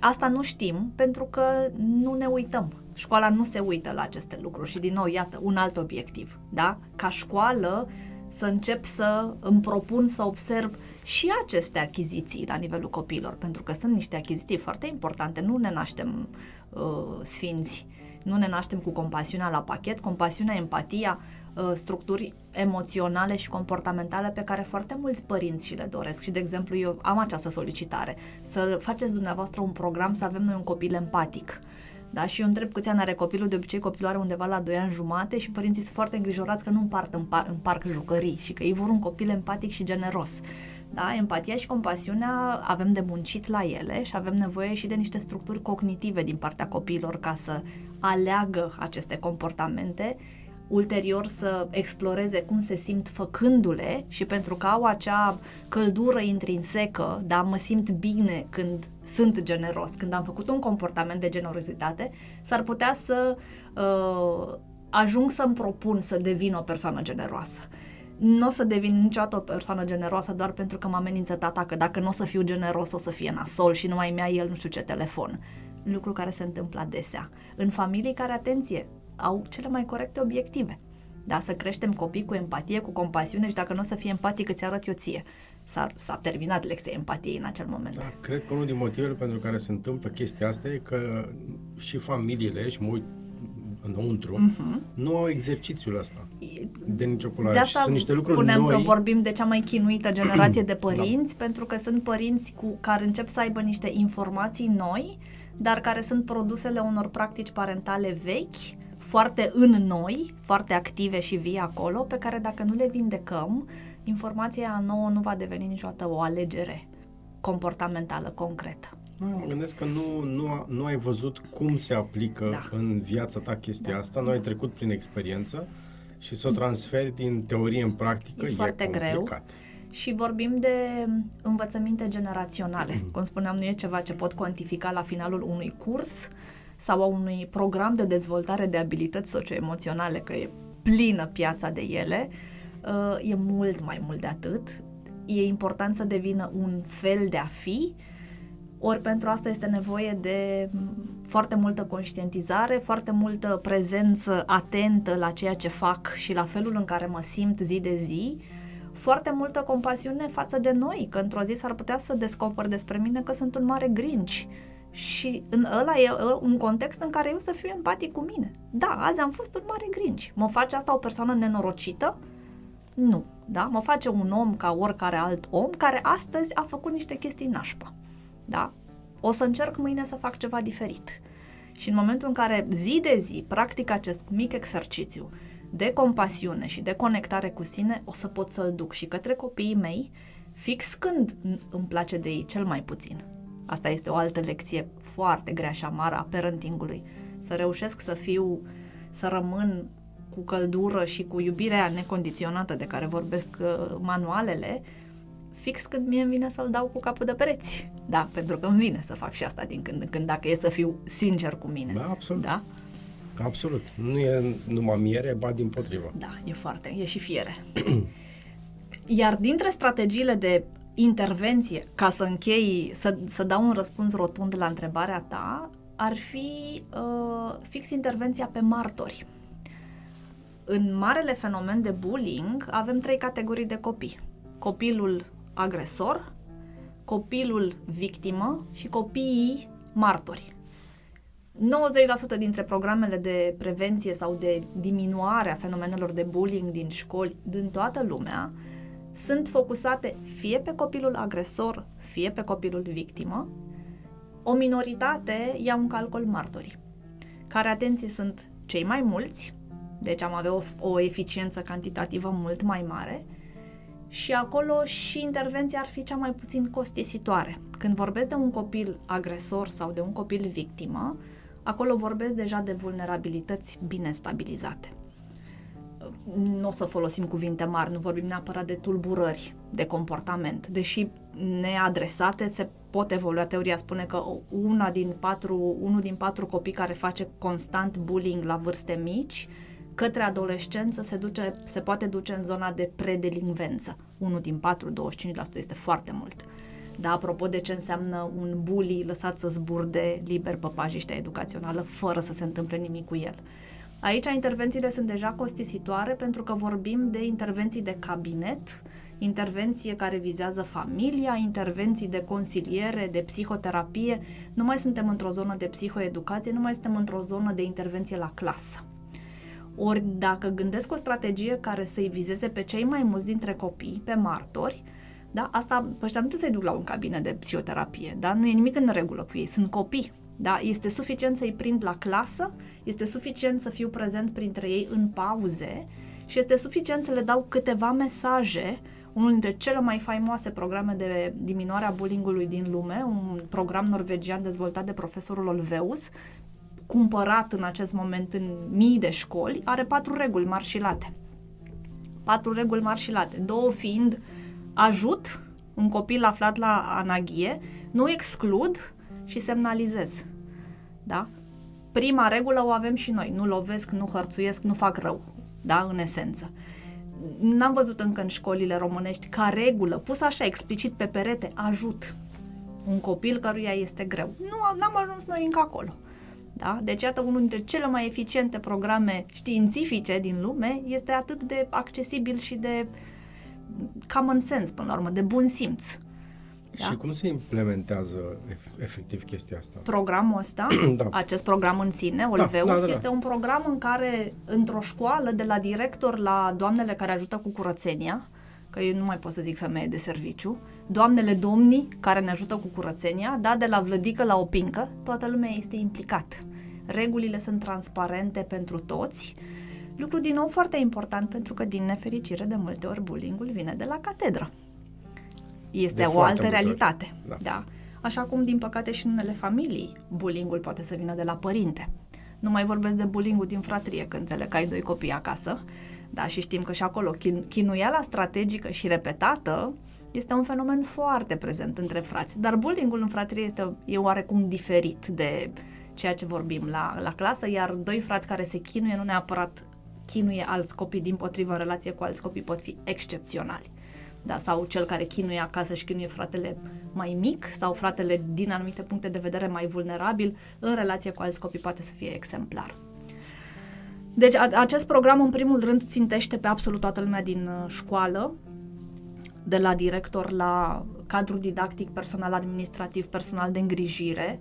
Asta nu știm pentru că nu ne uităm. Școala nu se uită la aceste lucruri și din nou, iată, un alt obiectiv, da? Ca școală să încep să îmi propun să observ și aceste achiziții la nivelul copiilor, pentru că sunt niște achiziții foarte importante, nu ne naștem uh, sfinți, nu ne naștem cu compasiunea la pachet, compasiunea, empatia, uh, structuri emoționale și comportamentale pe care foarte mulți părinți și le doresc. Și, de exemplu, eu am această solicitare, să faceți dumneavoastră un program să avem noi un copil empatic. Da? Și eu întreb câți ani are copilul, de obicei copilul are undeva la 2 ani jumate și părinții sunt foarte îngrijorați că nu împart în, par- în parc jucării și că ei vor un copil empatic și generos. Da? Empatia și compasiunea avem de muncit la ele și avem nevoie și de niște structuri cognitive din partea copiilor ca să aleagă aceste comportamente ulterior să exploreze cum se simt făcându-le și pentru că au acea căldură intrinsecă, da, mă simt bine când sunt generos, când am făcut un comportament de generozitate, s-ar putea să uh, ajung să-mi propun să devin o persoană generoasă. Nu o să devin niciodată o persoană generoasă doar pentru că mă amenință tata că dacă nu o să fiu generos o să fie nasol și nu mai mi-a el nu știu ce telefon. Lucru care se întâmplă adesea. În familii care, atenție, au cele mai corecte obiective. Da, să creștem copii cu empatie, cu compasiune și dacă nu o să fie empatic, îți arăt eu ție. S-a, s-a terminat lecția empatiei în acel moment.
Da, cred că unul din motivele pentru care se întâmplă chestia asta e că și familiile, și mă uit înăuntru, uh-huh. nu au exercițiul ăsta de nicio culoare.
De asta
sunt niște lucruri
spunem
noi.
că vorbim de cea mai chinuită generație de părinți, da. pentru că sunt părinți cu care încep să aibă niște informații noi, dar care sunt produsele unor practici parentale vechi, foarte în noi, foarte active și vii acolo, pe care dacă nu le vindecăm, informația nouă nu va deveni niciodată o alegere comportamentală concretă.
Mă gândesc că nu, nu, nu ai văzut cum se aplică da. în viața ta chestia da. asta, nu ai trecut prin experiență și să o transferi din teorie în practică
e, e foarte
complicat.
greu. Și vorbim de învățăminte generaționale. Mm. Cum spuneam, nu e ceva ce pot cuantifica la finalul unui curs, sau a unui program de dezvoltare de abilități socioemoționale, că e plină piața de ele, uh, e mult mai mult de atât. E important să devină un fel de a fi, ori pentru asta este nevoie de foarte multă conștientizare, foarte multă prezență atentă la ceea ce fac și la felul în care mă simt zi de zi, foarte multă compasiune față de noi, că într-o zi s-ar putea să descoper despre mine că sunt un mare grinci și în ăla e un context în care eu să fiu empatic cu mine. Da, azi am fost un mare grinci. Mă face asta o persoană nenorocită? Nu, da? Mă face un om ca oricare alt om care astăzi a făcut niște chestii nașpa. Da? O să încerc mâine să fac ceva diferit. Și în momentul în care zi de zi practic acest mic exercițiu de compasiune și de conectare cu sine, o să pot să-l duc și către copiii mei, fix când îmi place de ei cel mai puțin. Asta este o altă lecție foarte grea și amară a parentingului. Să reușesc să fiu, să rămân cu căldură și cu iubirea necondiționată de care vorbesc uh, manualele, fix când mie îmi vine să-l dau cu capul de pereți. Da, pentru că îmi vine să fac și asta din când în când, dacă e să fiu sincer cu mine.
Da, absolut.
Da?
Absolut. Nu e numai miere, ba din potrivă.
Da, e foarte, e și fiere. Iar dintre strategiile de intervenție, ca să închei, să, să dau un răspuns rotund la întrebarea ta, ar fi uh, fix intervenția pe martori. În marele fenomen de bullying avem trei categorii de copii. Copilul agresor, copilul victimă și copiii martori. 90% dintre programele de prevenție sau de diminuare a fenomenelor de bullying din școli din toată lumea sunt focusate fie pe copilul agresor, fie pe copilul victimă. O minoritate ia un calcul martorii, care, atenție, sunt cei mai mulți, deci am avea o, o eficiență cantitativă mult mai mare, și acolo și intervenția ar fi cea mai puțin costisitoare. Când vorbesc de un copil agresor sau de un copil victimă, acolo vorbesc deja de vulnerabilități bine stabilizate. Nu o să folosim cuvinte mari, nu vorbim neapărat de tulburări de comportament, deși neadresate se pot evolua. Teoria spune că una din patru, unul din patru copii care face constant bullying la vârste mici către adolescență se, duce, se poate duce în zona de predelinvență. Unul din 4, 25% este foarte mult. Da, apropo de ce înseamnă un bully lăsat să zburde liber pe pajiștea educațională fără să se întâmple nimic cu el. Aici intervențiile sunt deja costisitoare pentru că vorbim de intervenții de cabinet, intervenție care vizează familia, intervenții de consiliere, de psihoterapie. Nu mai suntem într-o zonă de psihoeducație, nu mai suntem într-o zonă de intervenție la clasă. Ori dacă gândesc o strategie care să-i vizeze pe cei mai mulți dintre copii, pe martori, da? Asta, pe ăștia nu trebuie să-i duc la un cabinet de psihoterapie, da? Nu e nimic în regulă cu ei, sunt copii. Da? Este suficient să-i prind la clasă, este suficient să fiu prezent printre ei în pauze și este suficient să le dau câteva mesaje unul dintre cele mai faimoase programe de diminuare a bullyingului din lume, un program norvegian dezvoltat de profesorul Olveus, cumpărat în acest moment în mii de școli, are patru reguli mari și late. Patru reguli mari și late, două fiind ajut un copil aflat la anaghie, nu exclud și semnalizez. Da? Prima regulă o avem și noi, nu lovesc, nu hărțuiesc, nu fac rău, da, în esență. N-am văzut încă în școlile românești ca regulă, pus așa explicit pe perete, ajut un copil căruia este greu. Nu, n-am ajuns noi încă acolo. Da? Deci, iată, unul dintre cele mai eficiente programe științifice din lume este atât de accesibil și de common sense, până la urmă, de bun simț.
Da? Și cum se implementează efectiv chestia asta?
Programul ăsta, da. acest program în sine, da, Olveus, da, da, da, da. este un program în care, într-o școală, de la director la doamnele care ajută cu curățenia, că eu nu mai pot să zic femeie de serviciu, doamnele domnii care ne ajută cu curățenia, da, de la vlădică la opincă, toată lumea este implicat. Regulile sunt transparente pentru toți, lucru din nou foarte important pentru că din nefericire de multe ori bullyingul vine de la catedră. Este de o altă realitate. Da. da. Așa cum, din păcate, și în unele familii, bullyingul poate să vină de la părinte. Nu mai vorbesc de bullying din fratrie, când înțeleg că ai doi copii acasă, da, și știm că și acolo chin- chinuiala strategică și repetată este un fenomen foarte prezent între frați. Dar bullyingul în fratrie este e oarecum diferit de ceea ce vorbim la, la clasă, iar doi frați care se chinuie nu neapărat chinuie alți copii, din potrivă în relație cu alți copii pot fi excepționali. Da, sau cel care chinuie acasă și chinuie fratele mai mic sau fratele din anumite puncte de vedere mai vulnerabil, în relație cu alți copii poate să fie exemplar. Deci a, acest program în primul rând țintește pe absolut toată lumea din uh, școală, de la director la cadru didactic, personal administrativ, personal de îngrijire,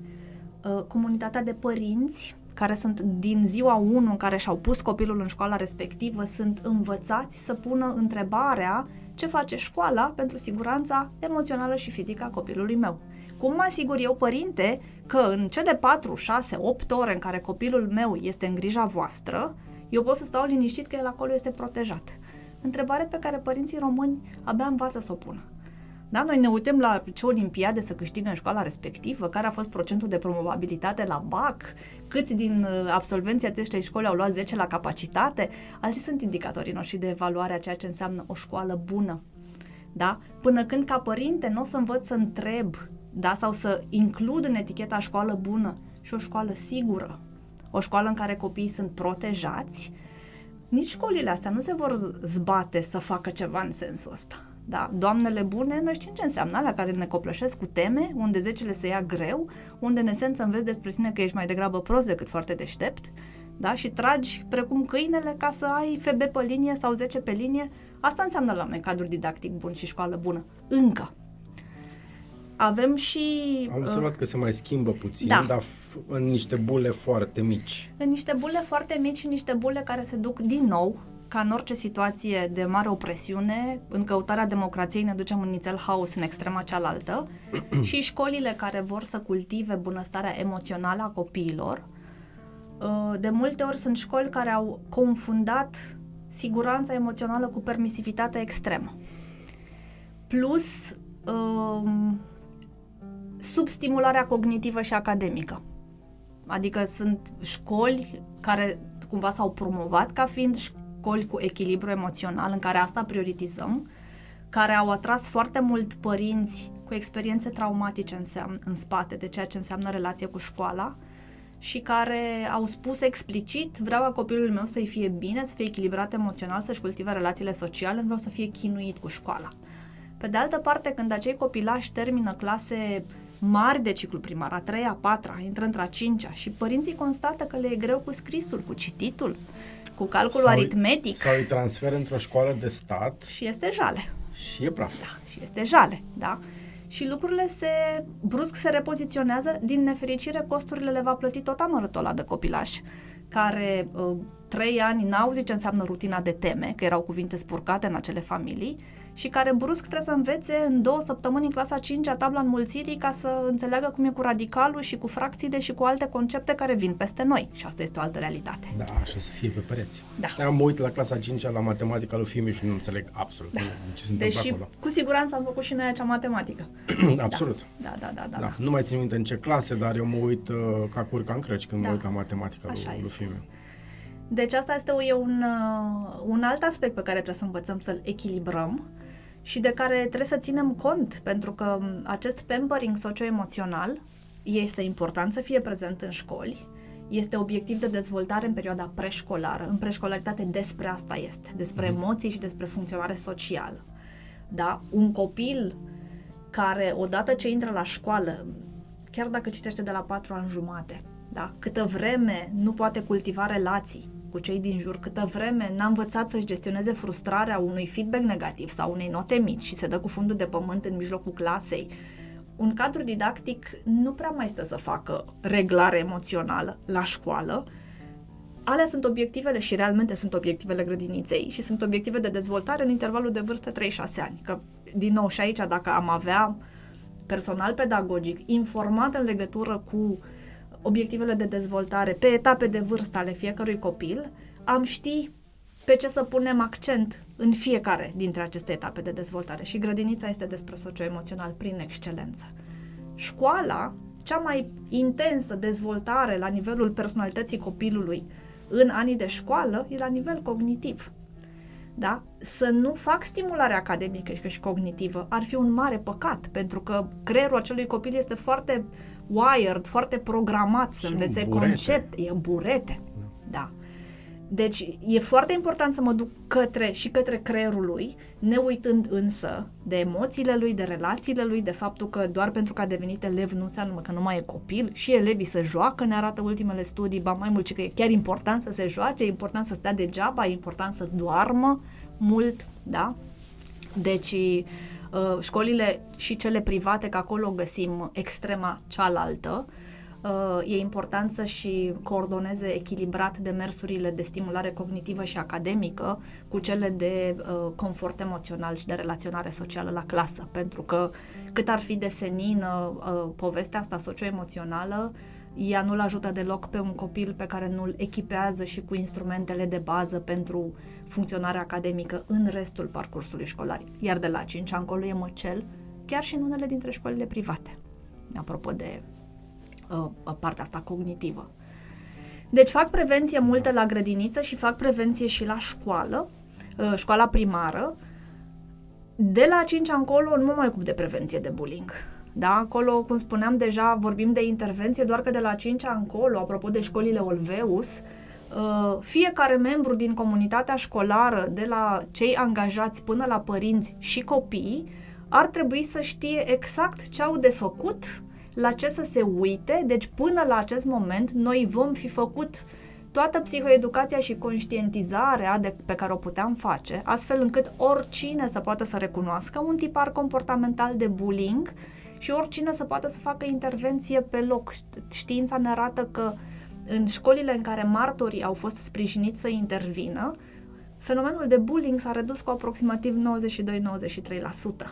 uh, comunitatea de părinți care sunt din ziua 1 în care și-au pus copilul în școala respectivă, sunt învățați să pună întrebarea ce face școala pentru siguranța emoțională și fizică a copilului meu. Cum mă asigur eu, părinte, că în cele 4, 6, 8 ore în care copilul meu este în grija voastră, Eu pot să stau liniștit că el acolo este protejat. Întrebare pe care părinții români abia învață să o pună. Da? Noi ne uităm la ce olimpiade să câștigă în școala respectivă, care a fost procentul de promovabilitate la BAC, câți din uh, absolvenții acestei școli au luat 10 la capacitate. Alții sunt indicatorii noștri de evaluare a ceea ce înseamnă o școală bună. Da? Până când ca părinte nu o să învăț să întreb da? sau să includ în eticheta școală bună și o școală sigură, o școală în care copiii sunt protejați, nici școlile astea nu se vor zbate să facă ceva în sensul ăsta. Da, doamnele bune, noi știm ce înseamnă alea care ne copleșesc cu teme, unde zecele se ia greu, unde în esență înveți despre tine că ești mai degrabă prost decât foarte deștept, da? și tragi precum câinele ca să ai FB pe linie sau 10 pe linie. Asta înseamnă la noi cadru didactic bun și școală bună. Încă. Avem și...
Am observat uh, că se mai schimbă puțin,
da.
dar f- în niște bule foarte mici.
În niște bule foarte mici și niște bule care se duc din nou, ca în orice situație de mare opresiune, în căutarea democrației ne ducem în nițel haos în extrema cealaltă și școlile care vor să cultive bunăstarea emoțională a copiilor, uh, de multe ori sunt școli care au confundat siguranța emoțională cu permisivitatea extremă. Plus, um, substimularea cognitivă și academică. Adică sunt școli care cumva s-au promovat ca fiind școli cu echilibru emoțional, în care asta prioritizăm, care au atras foarte mult părinți cu experiențe traumatice în, în spate de ceea ce înseamnă relație cu școala și care au spus explicit vreau ca copilul meu să-i fie bine, să fie echilibrat emoțional, să-și cultive relațiile sociale, nu vreau să fie chinuit cu școala. Pe de altă parte, când acei copilași termină clase mari de ciclu primar, a treia, a patra, intră într-a cincea și părinții constată că le e greu cu scrisul, cu cititul, cu calculul sau, aritmetic.
Sau îi transfer într-o școală de stat.
Și este jale.
Și e praf.
Da, și este jale, da. Și lucrurile se, brusc se repoziționează, din nefericire costurile le va plăti tot amărâtul ăla de copilaș, care uh, trei ani n-au zis ce înseamnă rutina de teme, că erau cuvinte spurcate în acele familii, și care brusc trebuie să învețe în două săptămâni în clasa 5 a tabla înmulțirii ca să înțeleagă cum e cu radicalul și cu fracțiile și cu alte concepte care vin peste noi. Și asta este o altă realitate.
Da, așa să fie pe pereți.
Da.
Am uit la clasa 5 la matematica lui Fimi și nu înțeleg absolut da. ce se întâmplă
Deși,
acolo.
cu siguranță am făcut și noi acea matematică.
absolut.
Da, da, da, da,
da. Nu mai țin minte în ce clase, dar eu mă uit uh, ca curca în crăci când
Da.
mă uit la matematica
Așa
lui, lui
este.
Fimi.
Deci asta este e un, uh, un alt aspect pe care trebuie să învățăm să-l echilibrăm și de care trebuie să ținem cont, pentru că m, acest pampering socioemoțional este important să fie prezent în școli, este obiectiv de dezvoltare în perioada preșcolară. În preșcolaritate despre asta este, despre
Mhm.
emoții și despre funcționare socială. Da? Un copil care odată ce intră la școală, chiar dacă citește de la patru ani jumate, da? câtă vreme nu poate cultiva relații cu cei din jur, câtă vreme n-a învățat să-și gestioneze frustrarea unui feedback negativ sau unei note mici și se dă cu fundul de pământ în mijlocul clasei, un cadru didactic nu prea mai stă să facă reglare emoțională la școală, alea sunt obiectivele și realmente sunt obiectivele grădiniței și sunt obiective de dezvoltare în intervalul de vârstă 3-6 ani. Că, din nou, și aici, dacă am avea personal pedagogic informat în legătură cu obiectivele de dezvoltare pe etape de vârstă ale fiecărui copil, am ști pe ce să punem accent în fiecare dintre aceste etape de dezvoltare. Și grădinița este despre socioemoțional prin excelență. Școala, cea mai intensă dezvoltare la nivelul personalității copilului în anii de școală, e la nivel cognitiv. Da? Să nu fac stimulare academică și cognitivă ar fi un mare păcat, pentru că creierul acelui copil este foarte wired, foarte programat să
Și
învețe
burete.
concepte. E burete. Da. Deci e foarte important să mă duc către și către creierul lui, ne uitând însă de emoțiile lui, de relațiile lui, de faptul că doar pentru că a devenit elev nu înseamnă că nu mai e copil și elevii se joacă, ne arată ultimele studii, ba mai mult, ci că e chiar important să se joace, e important să stea degeaba, e important să doarmă mult, da? Deci uh, școlile și cele private, că acolo găsim extrema cealaltă, uh, e important să și coordoneze echilibrat demersurile de stimulare cognitivă și academică cu cele de uh, confort emoțional și de relaționare socială la clasă, pentru că cât ar fi de senină uh, povestea asta socioemoțională, ea nu-l ajută deloc pe un copil pe care nu-l echipează și cu instrumentele de bază pentru funcționarea academică în restul parcursului școlar. Iar de la 5 ani încolo e măcel, chiar și în unele dintre școlile private. Apropo de uh, partea asta cognitivă. Deci fac prevenție multe la grădiniță și fac prevenție și la școală, uh, școala primară. De la 5 ani încolo nu mă mai ocup de prevenție de bullying da? Acolo, cum spuneam deja, vorbim de intervenție, doar că de la 5 ani încolo, apropo de școlile Olveus, uh, fiecare membru din comunitatea școlară, de la cei angajați până la părinți și copii, ar trebui să știe exact ce au de făcut, la ce să se uite, deci până la acest moment noi vom fi făcut toată psihoeducația și conștientizarea de, pe care o puteam face, astfel încât oricine să poată să recunoască un tipar comportamental de bullying și oricine să poată să facă intervenție pe loc. Știința ne arată că în școlile în care martorii au fost sprijiniți să intervină, fenomenul de bullying s-a redus cu aproximativ 92-93%.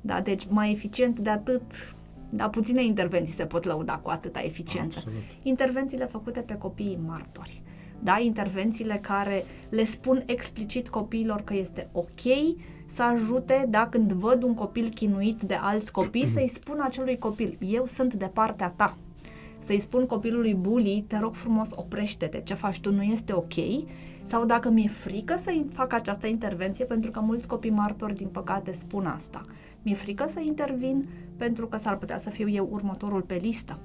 Da, deci mai eficient de atât, da, puține intervenții se pot lăuda cu atâta eficiență.
Absolut.
Intervențiile făcute pe copiii martori. Da, intervențiile care le spun explicit copiilor că este ok să ajute, da, când văd un copil chinuit de alți copii, să-i spun acelui copil, eu sunt de partea ta. Să-i spun copilului bully, te rog frumos, oprește-te, ce faci tu nu este ok. Sau dacă mi-e frică să fac această intervenție, pentru că mulți copii martori, din păcate, spun asta. Mi-e frică să intervin pentru că s-ar putea să fiu eu următorul pe listă.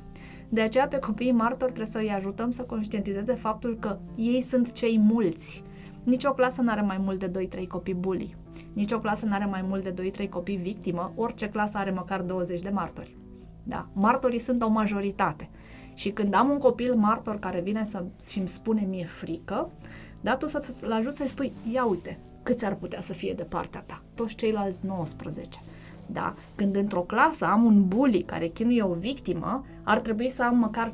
De aceea, pe copiii martori trebuie să îi ajutăm să conștientizeze faptul că ei sunt cei mulți. Nici o clasă nu are mai mult de 2-3 copii bully. Nici o clasă nu are mai mult de 2-3 copii victimă, orice clasă are măcar 20 de martori. Da, martorii sunt o majoritate. Și când am un copil martor care vine să, și îmi spune mie frică, da, tu să-l ajut să-i spui, ia uite, câți ar putea să fie de partea ta? Toți ceilalți 19. Da? Când într-o clasă am un bully care chinuie o victimă, ar trebui să am măcar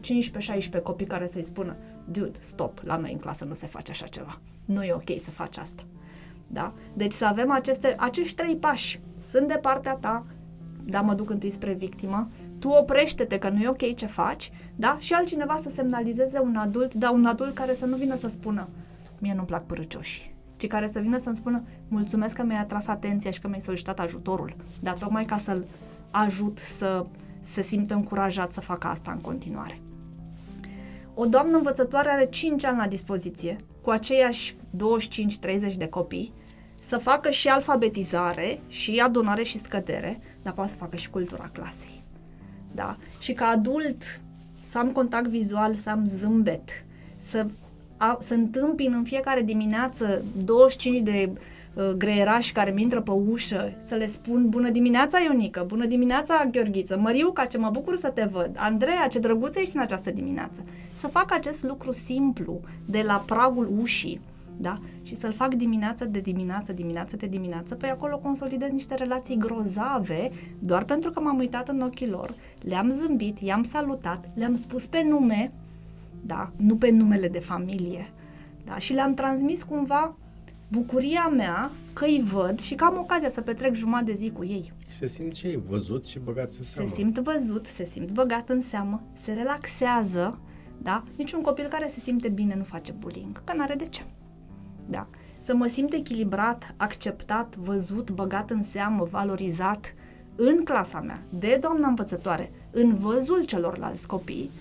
15-16 copii care să-i spună dude, stop, la noi în clasă nu se face așa ceva. Nu e ok să faci asta. Da? Deci să avem aceste, acești trei pași. Sunt de partea ta, da, mă duc întâi spre victimă, tu oprește-te că nu e ok ce faci, da? Și altcineva să semnalizeze un adult, da, un adult care să nu vină să spună mie nu-mi plac părăcioși, ci care să vină să-mi spună mulțumesc că mi-ai atras atenția și că mi-ai solicitat ajutorul, dar tocmai ca să-l ajut să se simtă încurajat să facă asta în continuare. O doamnă învățătoare are 5 ani la dispoziție, cu aceiași 25-30 de copii, să facă și alfabetizare, și adunare și scădere, dar poate să facă și cultura clasei. Da? Și ca adult să am contact vizual, să am zâmbet, să, a, să întâmpin în fiecare dimineață 25 de uh, greierași care mi intră pe ușă, să le spun bună dimineața Ionică, bună dimineața Gheorghiță, Măriuca, ce mă bucur să te văd, Andreea, ce drăguță ești în această dimineață. Să fac acest lucru simplu, de la pragul ușii, da? Și să-l fac dimineața de dimineață, dimineață de dimineață, pe acolo consolidez niște relații grozave, doar pentru că m-am uitat în ochii lor, le-am zâmbit, i-am salutat, le-am spus pe nume, da? Nu pe numele de familie, da? Și le-am transmis cumva bucuria mea că îi văd și că am ocazia să petrec jumătate de zi cu ei.
Și se simt și ei văzut și băgați în seamă.
Se simt văzut, se simt băgat în seamă, se relaxează, da? Niciun copil care se simte bine nu face bullying, că n-are de ce. Da? Să mă simt echilibrat, acceptat, văzut, băgat în seamă, valorizat în clasa mea, de doamna învățătoare, în văzul celorlalți copii,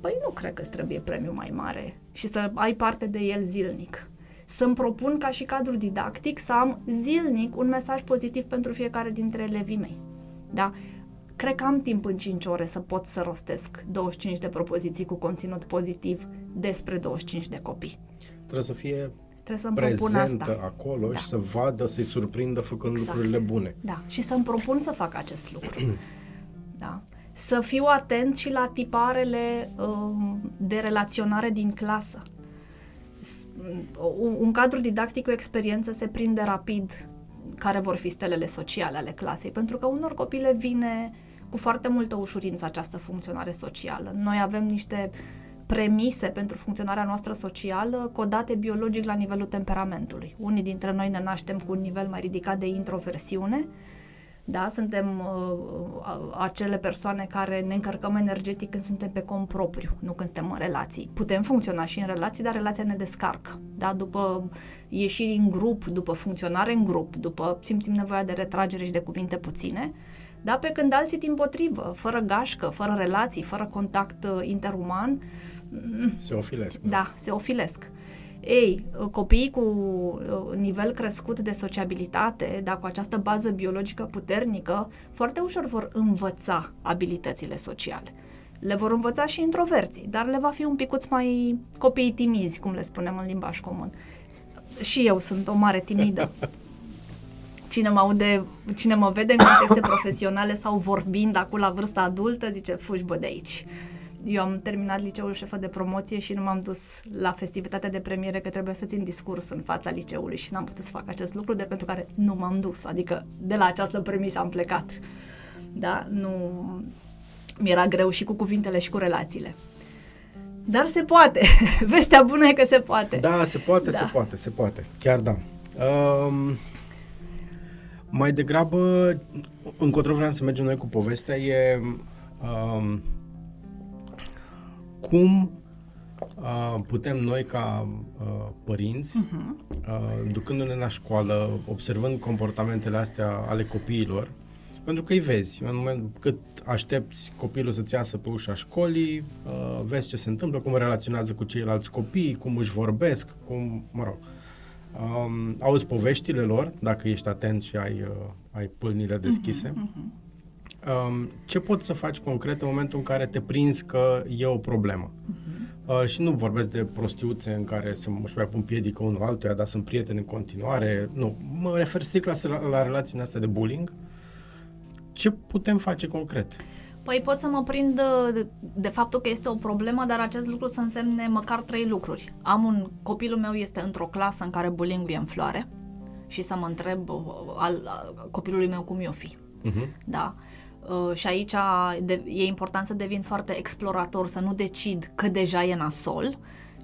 păi nu cred că îți trebuie premiu mai mare și să ai parte de el zilnic. Să-mi propun ca și cadru didactic să am zilnic un mesaj pozitiv pentru fiecare dintre elevii mei. Da? Cred că am timp în 5 ore să pot să rostesc 25 de propoziții cu conținut pozitiv despre 25 de copii.
Trebuie să fie
Trebuie să-mi propun
prezentă
asta.
acolo
Da.
și să vadă, să-i surprindă făcând
Exact.
lucrurile bune.
Da, și să-mi propun să fac acest lucru. Da. Să fiu atent și la tiparele um, de relaționare din clasă. S- Un, un cadru didactic, o experiență se prinde rapid care vor fi stelele sociale ale clasei, pentru că unor copile vine cu foarte multă ușurință această funcționare socială. Noi avem niște premise pentru funcționarea noastră socială codate biologic la nivelul temperamentului. Unii dintre noi ne naștem cu un nivel mai ridicat de introversiune, Da, suntem uh, acele persoane care ne încărcăm energetic când suntem pe cont propriu, nu când suntem în relații. Putem funcționa și în relații, dar relația ne descarcă. Da, după ieșiri în grup, după funcționare în grup, după simțim nevoia de retragere și de cuvinte puține, da, pe când alții din potrivă, fără gașcă, fără relații, fără contact uh, interuman,
se ofilesc.
Da, da se ofilesc. Ei, copiii cu uh, nivel crescut de sociabilitate, dar cu această bază biologică puternică, foarte ușor vor învăța abilitățile sociale. Le vor învăța și introverții, dar le va fi un picuț mai copiii timizi, cum le spunem în limbaj comun. Și eu sunt o mare timidă. Cine mă, aude, cine mă vede în contexte profesionale sau vorbind acum la vârsta adultă, zice, fugi bă de aici eu am terminat liceul șefă de promoție și nu m-am dus la festivitatea de premiere că trebuie să țin discurs în fața liceului și n-am putut să fac acest lucru de pentru care nu m-am dus, adică de la această premisă am plecat. Da, nu mi-era greu și cu cuvintele și cu relațiile. Dar se poate. Vestea bună e că se poate.
Da, se poate, da. se poate, se poate. Chiar da. Um, mai degrabă, încotro vreau să mergem noi cu povestea, e um, cum uh, putem noi ca uh, părinți, uh-huh. uh, ducându-ne la școală, observând comportamentele astea ale copiilor, pentru că îi vezi, în moment cât aștepți copilul să-ți iasă pe ușa școlii, uh, vezi ce se întâmplă, cum relaționează cu ceilalți copii, cum își vorbesc, cum, mă rog, um, auzi poveștile lor, dacă ești atent și ai, uh, ai pâlnile deschise. Uh-huh, uh-huh. Um, ce poți să faci concret în momentul în care te prinzi că e o problemă? Uh-huh. Uh, și nu vorbesc de prostiuțe în care să mă mai pun piedică unul altuia, dar sunt prieteni în continuare. Nu, mă refer strict la, la, la relațiile astea de bullying. Ce putem face concret?
Păi pot să mă prind de, de faptul că este o problemă, dar acest lucru să însemne măcar trei lucruri. Am un copilul meu este într-o clasă în care bullying e în floare și să mă întreb uh, al, al copilului meu cum i-o fi. Uh-huh. Da. Uh, și aici de, e important să devin foarte explorator, să nu decid că deja e nasol,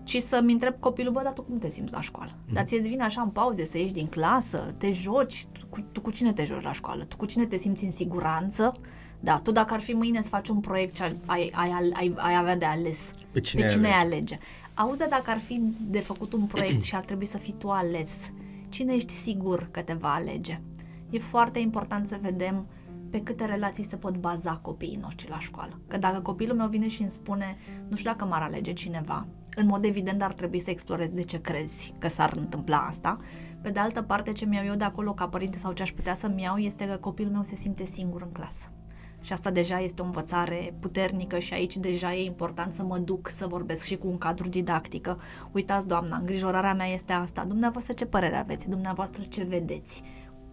ci să-mi întreb copilul, bă, dar tu cum te simți la școală? Mm. Dar ți-e vine așa în pauze să ieși din clasă, te joci, tu, cu, tu cu cine te joci la școală? Tu cu cine te simți în siguranță? Da, tu dacă ar fi mâine să faci un proiect și ai, ai, ai, ai, ai avea de ales,
pe cine,
pe cine
ai
alege? alege? Auzi, dacă ar fi de făcut un proiect și ar trebui să fii tu ales, cine ești sigur că te va alege? E foarte important să vedem pe câte relații se pot baza copiii noștri la școală. Că dacă copilul meu vine și îmi spune, nu știu dacă m-ar alege cineva, în mod evident ar trebui să explorez de ce crezi că s-ar întâmpla asta. Pe de altă parte, ce mi-au eu de acolo ca părinte sau ce aș putea să-mi iau este că copilul meu se simte singur în clasă. Și asta deja este o învățare puternică și aici deja e important să mă duc să vorbesc și cu un cadru didactică. Uitați, doamna, îngrijorarea mea este asta. Dumneavoastră ce părere aveți? Dumneavoastră ce vedeți?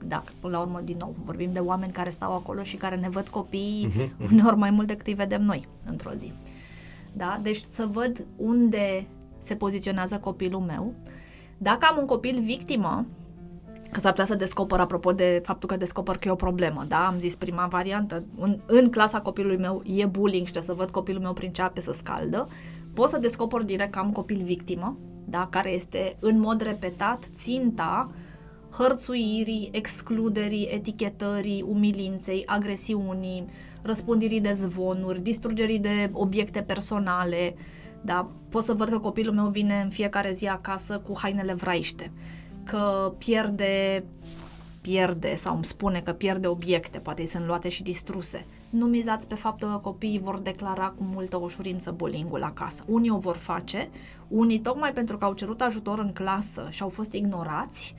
Dacă până la urmă, din nou, vorbim de oameni care stau acolo și care ne văd copiii uh-huh, uh-huh. uneori mai mult decât îi vedem noi într-o zi. Da? Deci să văd unde se poziționează copilul meu. Dacă am un copil victimă, că s-ar putea să descoper, apropo de faptul că descoper că e o problemă, da? Am zis prima variantă, în, în clasa copilului meu e bullying și să văd copilul meu prin ce ape să scaldă, pot să descoper direct că am copil victimă, da? Care este în mod repetat ținta uh, hărțuirii, excluderii, etichetării, umilinței, agresiunii, răspundirii de zvonuri, distrugerii de obiecte personale. Da? Pot să văd că copilul meu vine în fiecare zi acasă cu hainele vraiște, că pierde pierde sau îmi spune că pierde obiecte, poate îi sunt luate și distruse. Nu mizați pe faptul că copiii vor declara cu multă ușurință bullying acasă. Unii o vor face, unii tocmai pentru că au cerut ajutor în clasă și au fost ignorați,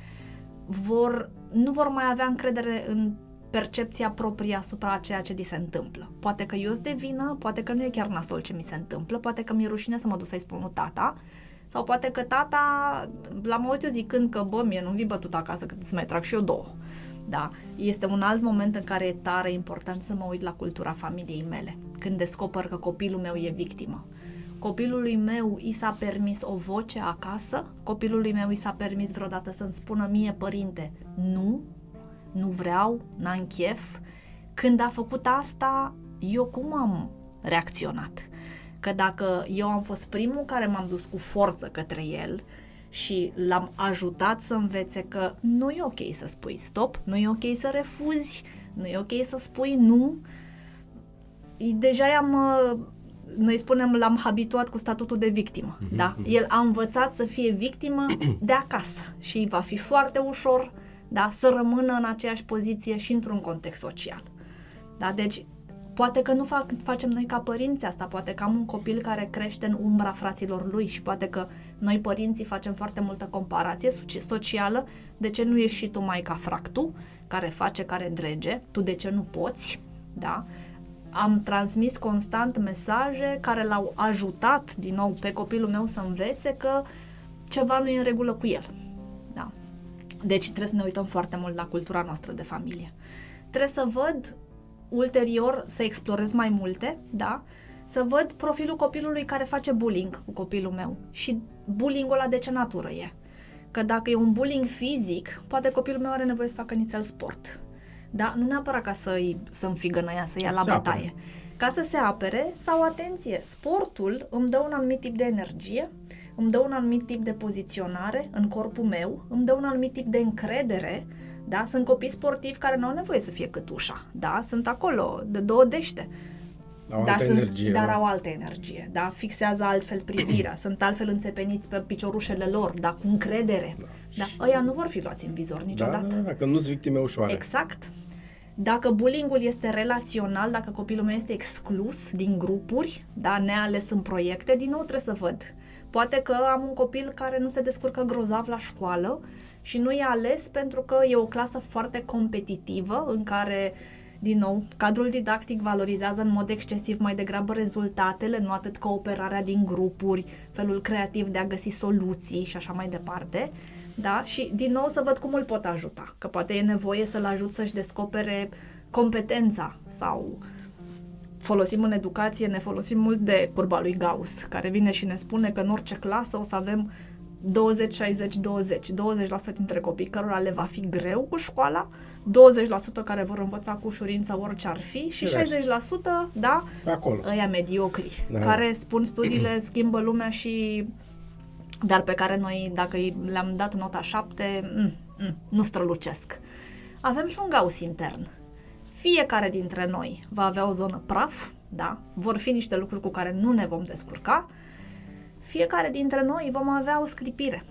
vor, nu vor mai avea încredere în percepția proprie asupra a ceea ce li se întâmplă. Poate că eu sunt de vină, poate că nu e chiar nasol ce mi se întâmplă, poate că mi-e rușine să mă duc să-i spun lui tata, sau poate că tata, l-am auzit eu zicând că, bă, mie nu-mi vii bătut acasă, că îți mai trag și eu două. Da, este un alt moment în care e tare important să mă uit la cultura familiei mele, când descoper că copilul meu e victimă Copilului meu i s-a permis o voce acasă? Copilului meu i s-a permis vreodată să-mi spună mie, părinte, nu, nu vreau, n-am chef? Când a făcut asta, eu cum am reacționat? Că dacă eu am fost primul care m-am dus cu forță către el și l-am ajutat să învețe că nu e ok să spui stop, nu e ok să refuzi, nu e ok să spui nu. Deja i-am, uh, noi spunem, l-am habituat cu statutul de victimă, mm-hmm. da? El a învățat să fie victimă de acasă și va fi foarte ușor, da, să rămână în aceeași poziție și într-un context social. Da? Deci Poate că nu fac, facem noi ca părinți asta, poate că am un copil care crește în umbra fraților lui și poate că noi părinții facem foarte multă comparație socială, de ce nu ești și tu mai ca fractu, care face, care drege, tu de ce nu poți, da? Am transmis constant mesaje care l-au ajutat din nou pe copilul meu să învețe că ceva nu e în regulă cu el. Da. Deci trebuie să ne uităm foarte mult la cultura noastră de familie. Trebuie să văd ulterior să explorez mai multe, da? Să văd profilul copilului care face bullying cu copilul meu și bullying-ul ăla de ce natură e. Că dacă e un bullying fizic, poate copilul meu are nevoie să facă nițel sport. Da? Nu neapărat ca să-i, să-mi figănăia, să ia la bătaie. Apere. Ca să se apere sau, atenție, sportul îmi dă un anumit tip de energie, îmi dă un anumit tip de poziționare în corpul meu, îmi dă un anumit tip de încredere, da? Sunt copii sportivi care nu au nevoie să fie cât ușa, da? Sunt acolo, de două dește.
Au da, altă sunt, energie,
dar da. au altă energie, da? Fixează altfel privirea, sunt altfel înțepeniți pe piciorușele lor, da? Cu încredere. Da. da? Ăia nu vor fi luați în vizor niciodată.
Da, da, da, că nu-s victime ușoare.
Exact. Dacă bullyingul este relațional, dacă copilul meu este exclus din grupuri, da, neales în proiecte, din nou trebuie să văd. Poate că am un copil care nu se descurcă grozav la școală și nu e ales pentru că e o clasă foarte competitivă în care din nou, cadrul didactic valorizează în mod excesiv mai degrabă rezultatele, nu atât cooperarea din grupuri, felul creativ de a găsi soluții și așa mai departe. Da? Și din nou să văd cum îl pot ajuta, că poate e nevoie să-l ajut să-și descopere competența sau folosim în educație, ne folosim mult de curba lui Gauss, care vine și ne spune că în orice clasă o să avem 20-60-20. 20% dintre copii cărora le va fi greu cu școala, 20% care vor învăța cu ușurință orice ar fi și 60% da,
Acolo.
ăia mediocri, da. care spun studiile schimbă lumea și dar pe care noi, dacă le-am dat nota 7, mm, mm, nu strălucesc. Avem și un gaus intern. Fiecare dintre noi va avea o zonă praf, da, vor fi niște lucruri cu care nu ne vom descurca, fiecare dintre noi vom avea o sclipire.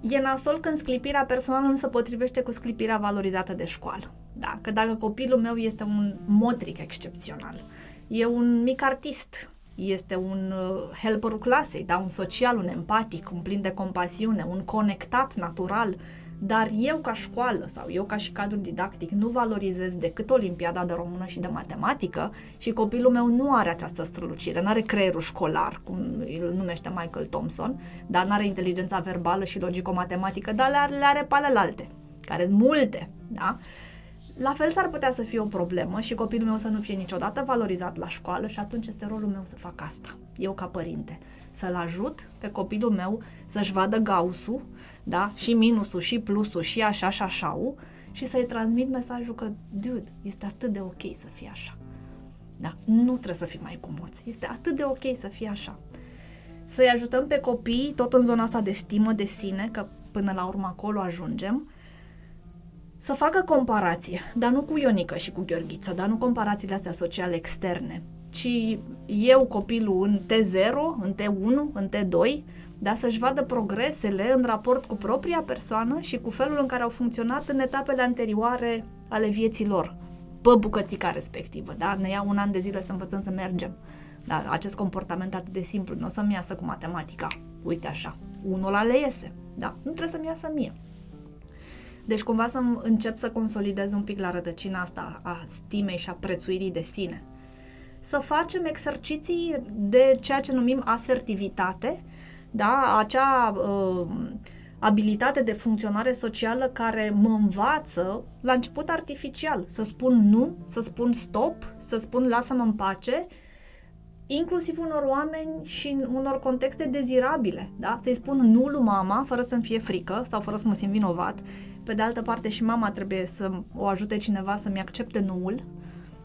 E nasol când sclipirea personală nu se potrivește cu sclipirea valorizată de școală. Da, că dacă copilul meu este un motric excepțional, e un mic artist, este un uh, helperul clasei, da, un social, un empatic, un plin de compasiune, un conectat natural, dar eu ca școală sau eu ca și cadru didactic nu valorizez decât Olimpiada de Română și de Matematică și copilul meu nu are această strălucire, nu are creierul școlar, cum îl numește Michael Thompson, dar nu are inteligența verbală și logico-matematică, dar le are, le are pe alte, care sunt multe, da? La fel s-ar putea să fie o problemă și copilul meu să nu fie niciodată valorizat la școală și atunci este rolul meu să fac asta, eu ca părinte să-l ajut pe copilul meu să-și vadă gausul, da, și minusul, și plusul, și așa, și așa, și să-i transmit mesajul că, dude, este atât de ok să fie așa. Da, nu trebuie să fii mai cumoț, este atât de ok să fie așa. Să-i ajutăm pe copii, tot în zona asta de stimă de sine, că până la urmă acolo ajungem, să facă comparație, dar nu cu Ionica și cu Gheorghiță, dar nu comparațiile astea sociale externe, ci eu, copilul, în T0, în T1, în T2, da, să-și vadă progresele în raport cu propria persoană și cu felul în care au funcționat în etapele anterioare ale vieții lor, pe bucățica respectivă. Da? Ne ia un an de zile să învățăm să mergem. Dar acest comportament atât de simplu, nu o să-mi iasă cu matematica. Uite așa, unul la le iese. Da? Nu trebuie să-mi iasă mie. Deci cumva să încep să consolidez un pic la rădăcina asta a stimei și a prețuirii de sine să facem exerciții de ceea ce numim asertivitate, da? acea uh, abilitate de funcționare socială care mă învață la început artificial, să spun nu, să spun stop, să spun lasă-mă în pace, inclusiv unor oameni și în unor contexte dezirabile, da? Să-i spun nu lui mama fără să-mi fie frică sau fără să mă simt vinovat. Pe de altă parte și mama trebuie să o ajute cineva să-mi accepte nuul,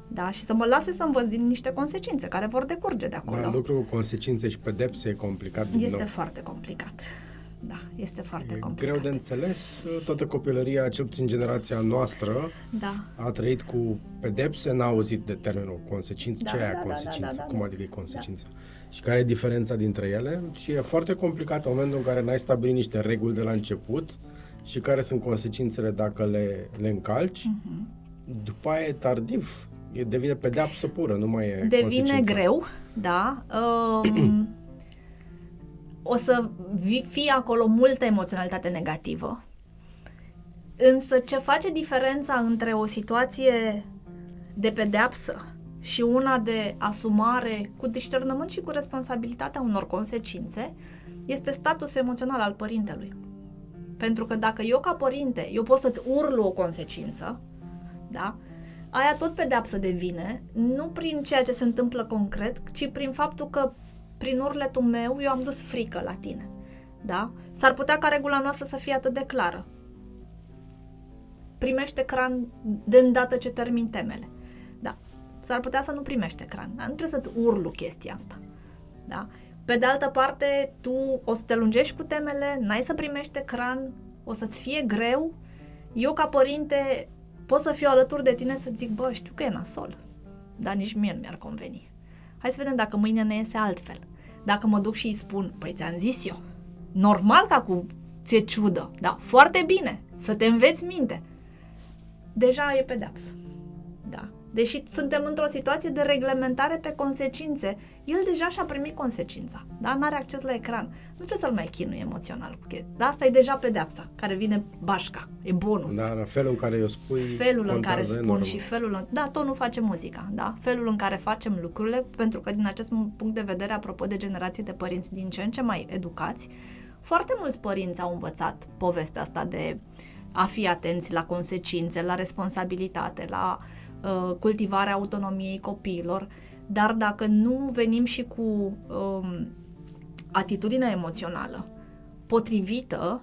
da? și să mă lase să învăț din niște consecințe care vor decurge de acolo.
Dar lucru cu consecințe și pedepse e complicat din
Este
nou.
foarte complicat. da, este foarte
E
complicat.
greu de înțeles. Toată copilăria, cel puțin generația noastră,
Da.
a trăit cu pedepse, n-a auzit de termenul consecință.
Da,
Ce e
da,
aia
da, da,
consecință?
da, da,
Cum
da.
adică e consecință? Și care e diferența dintre ele? Și e foarte complicat în momentul în care n-ai stabilit niște reguli de la început și care sunt consecințele dacă le, le încalci.
Mhm.
După aia e tardiv. E, devine pedeapsă pură, nu mai e
Devine
consecință.
greu, da. Um, o să vi- fie acolo multă emoționalitate negativă. Însă ce face diferența între o situație de pedeapsă și una de asumare cu discernământ și cu responsabilitatea unor consecințe este statusul emoțional al părintelui. Pentru că dacă eu ca părinte, eu pot să-ți urlu o consecință, da? Aia tot pedeapsă devine, nu prin ceea ce se întâmplă concret, ci prin faptul că prin urletul meu eu am dus frică la tine. Da? S-ar putea ca regula noastră să fie atât de clară. Primește ecran de îndată ce termin temele. Da. S-ar putea să nu primești ecran, dar nu trebuie să-ți urlu chestia asta. Da? Pe de altă parte, tu o să te lungești cu temele, n-ai să primești ecran, o să-ți fie greu. Eu, ca părinte, pot să fiu alături de tine să zic, bă, știu că e nasol, dar nici mie nu mi-ar conveni. Hai să vedem dacă mâine ne iese altfel. Dacă mă duc și îi spun, păi ți-am zis eu, normal că acum ți-e ciudă, da, foarte bine, să te înveți minte. Deja e pedeapsă. Da. Deși suntem într-o situație de reglementare pe consecințe, el deja și-a primit consecința, da? N-are acces la ecran. Nu trebuie să-l mai chinui emoțional cu chestia. Da? Asta e deja pedeapsa, care vine bașca, e bonus.
Da, la felul în care eu spui
felul în care
contează
spun
enorm.
și felul în... Da, tonul face muzica, da? Felul în care facem lucrurile, pentru că din acest punct de vedere, apropo de generații de părinți din ce în ce mai educați, foarte mulți părinți au învățat povestea asta de a fi atenți la consecințe, la responsabilitate, la uh, cultivarea autonomiei copiilor, dar dacă nu venim și cu um, atitudinea emoțională potrivită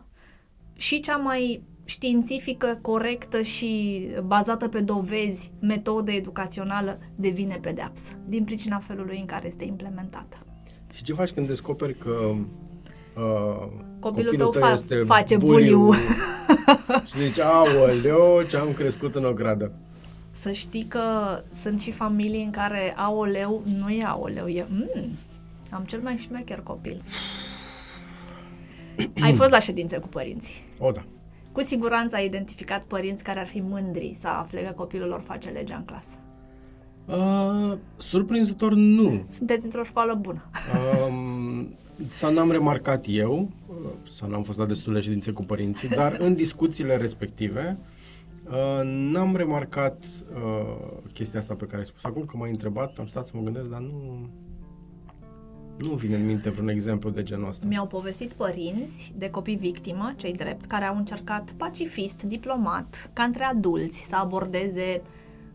și cea mai științifică, corectă și bazată pe dovezi, metodă educațională devine pedeapsă, din pricina felului în care este implementată.
Și ce faci când descoperi că uh,
Copilul tău fa- face buliu.
buliu și zici, aoleo, ce am crescut în o gradă.
Să știi că sunt și familii în care aoleu nu e aoleu, e mm, am cel mai șmecher copil. Ai fost la ședințe cu părinți.
O, da.
Cu siguranță ai identificat părinți care ar fi mândri să afle că copilul lor face legea în clasă.
Uh, surprinzător, nu.
Sunteți într-o școală bună.
Um, sau n-am remarcat eu, uh, sau n-am fost la destule ședințe cu părinții, dar în discuțiile respective uh, n-am remarcat uh, chestia asta pe care ai spus. Acum că m-ai întrebat, am stat să mă gândesc, dar nu, nu vine în minte vreun exemplu de genul ăsta.
Mi-au povestit părinți de copii victimă, cei drept, care au încercat pacifist, diplomat, ca între adulți, să abordeze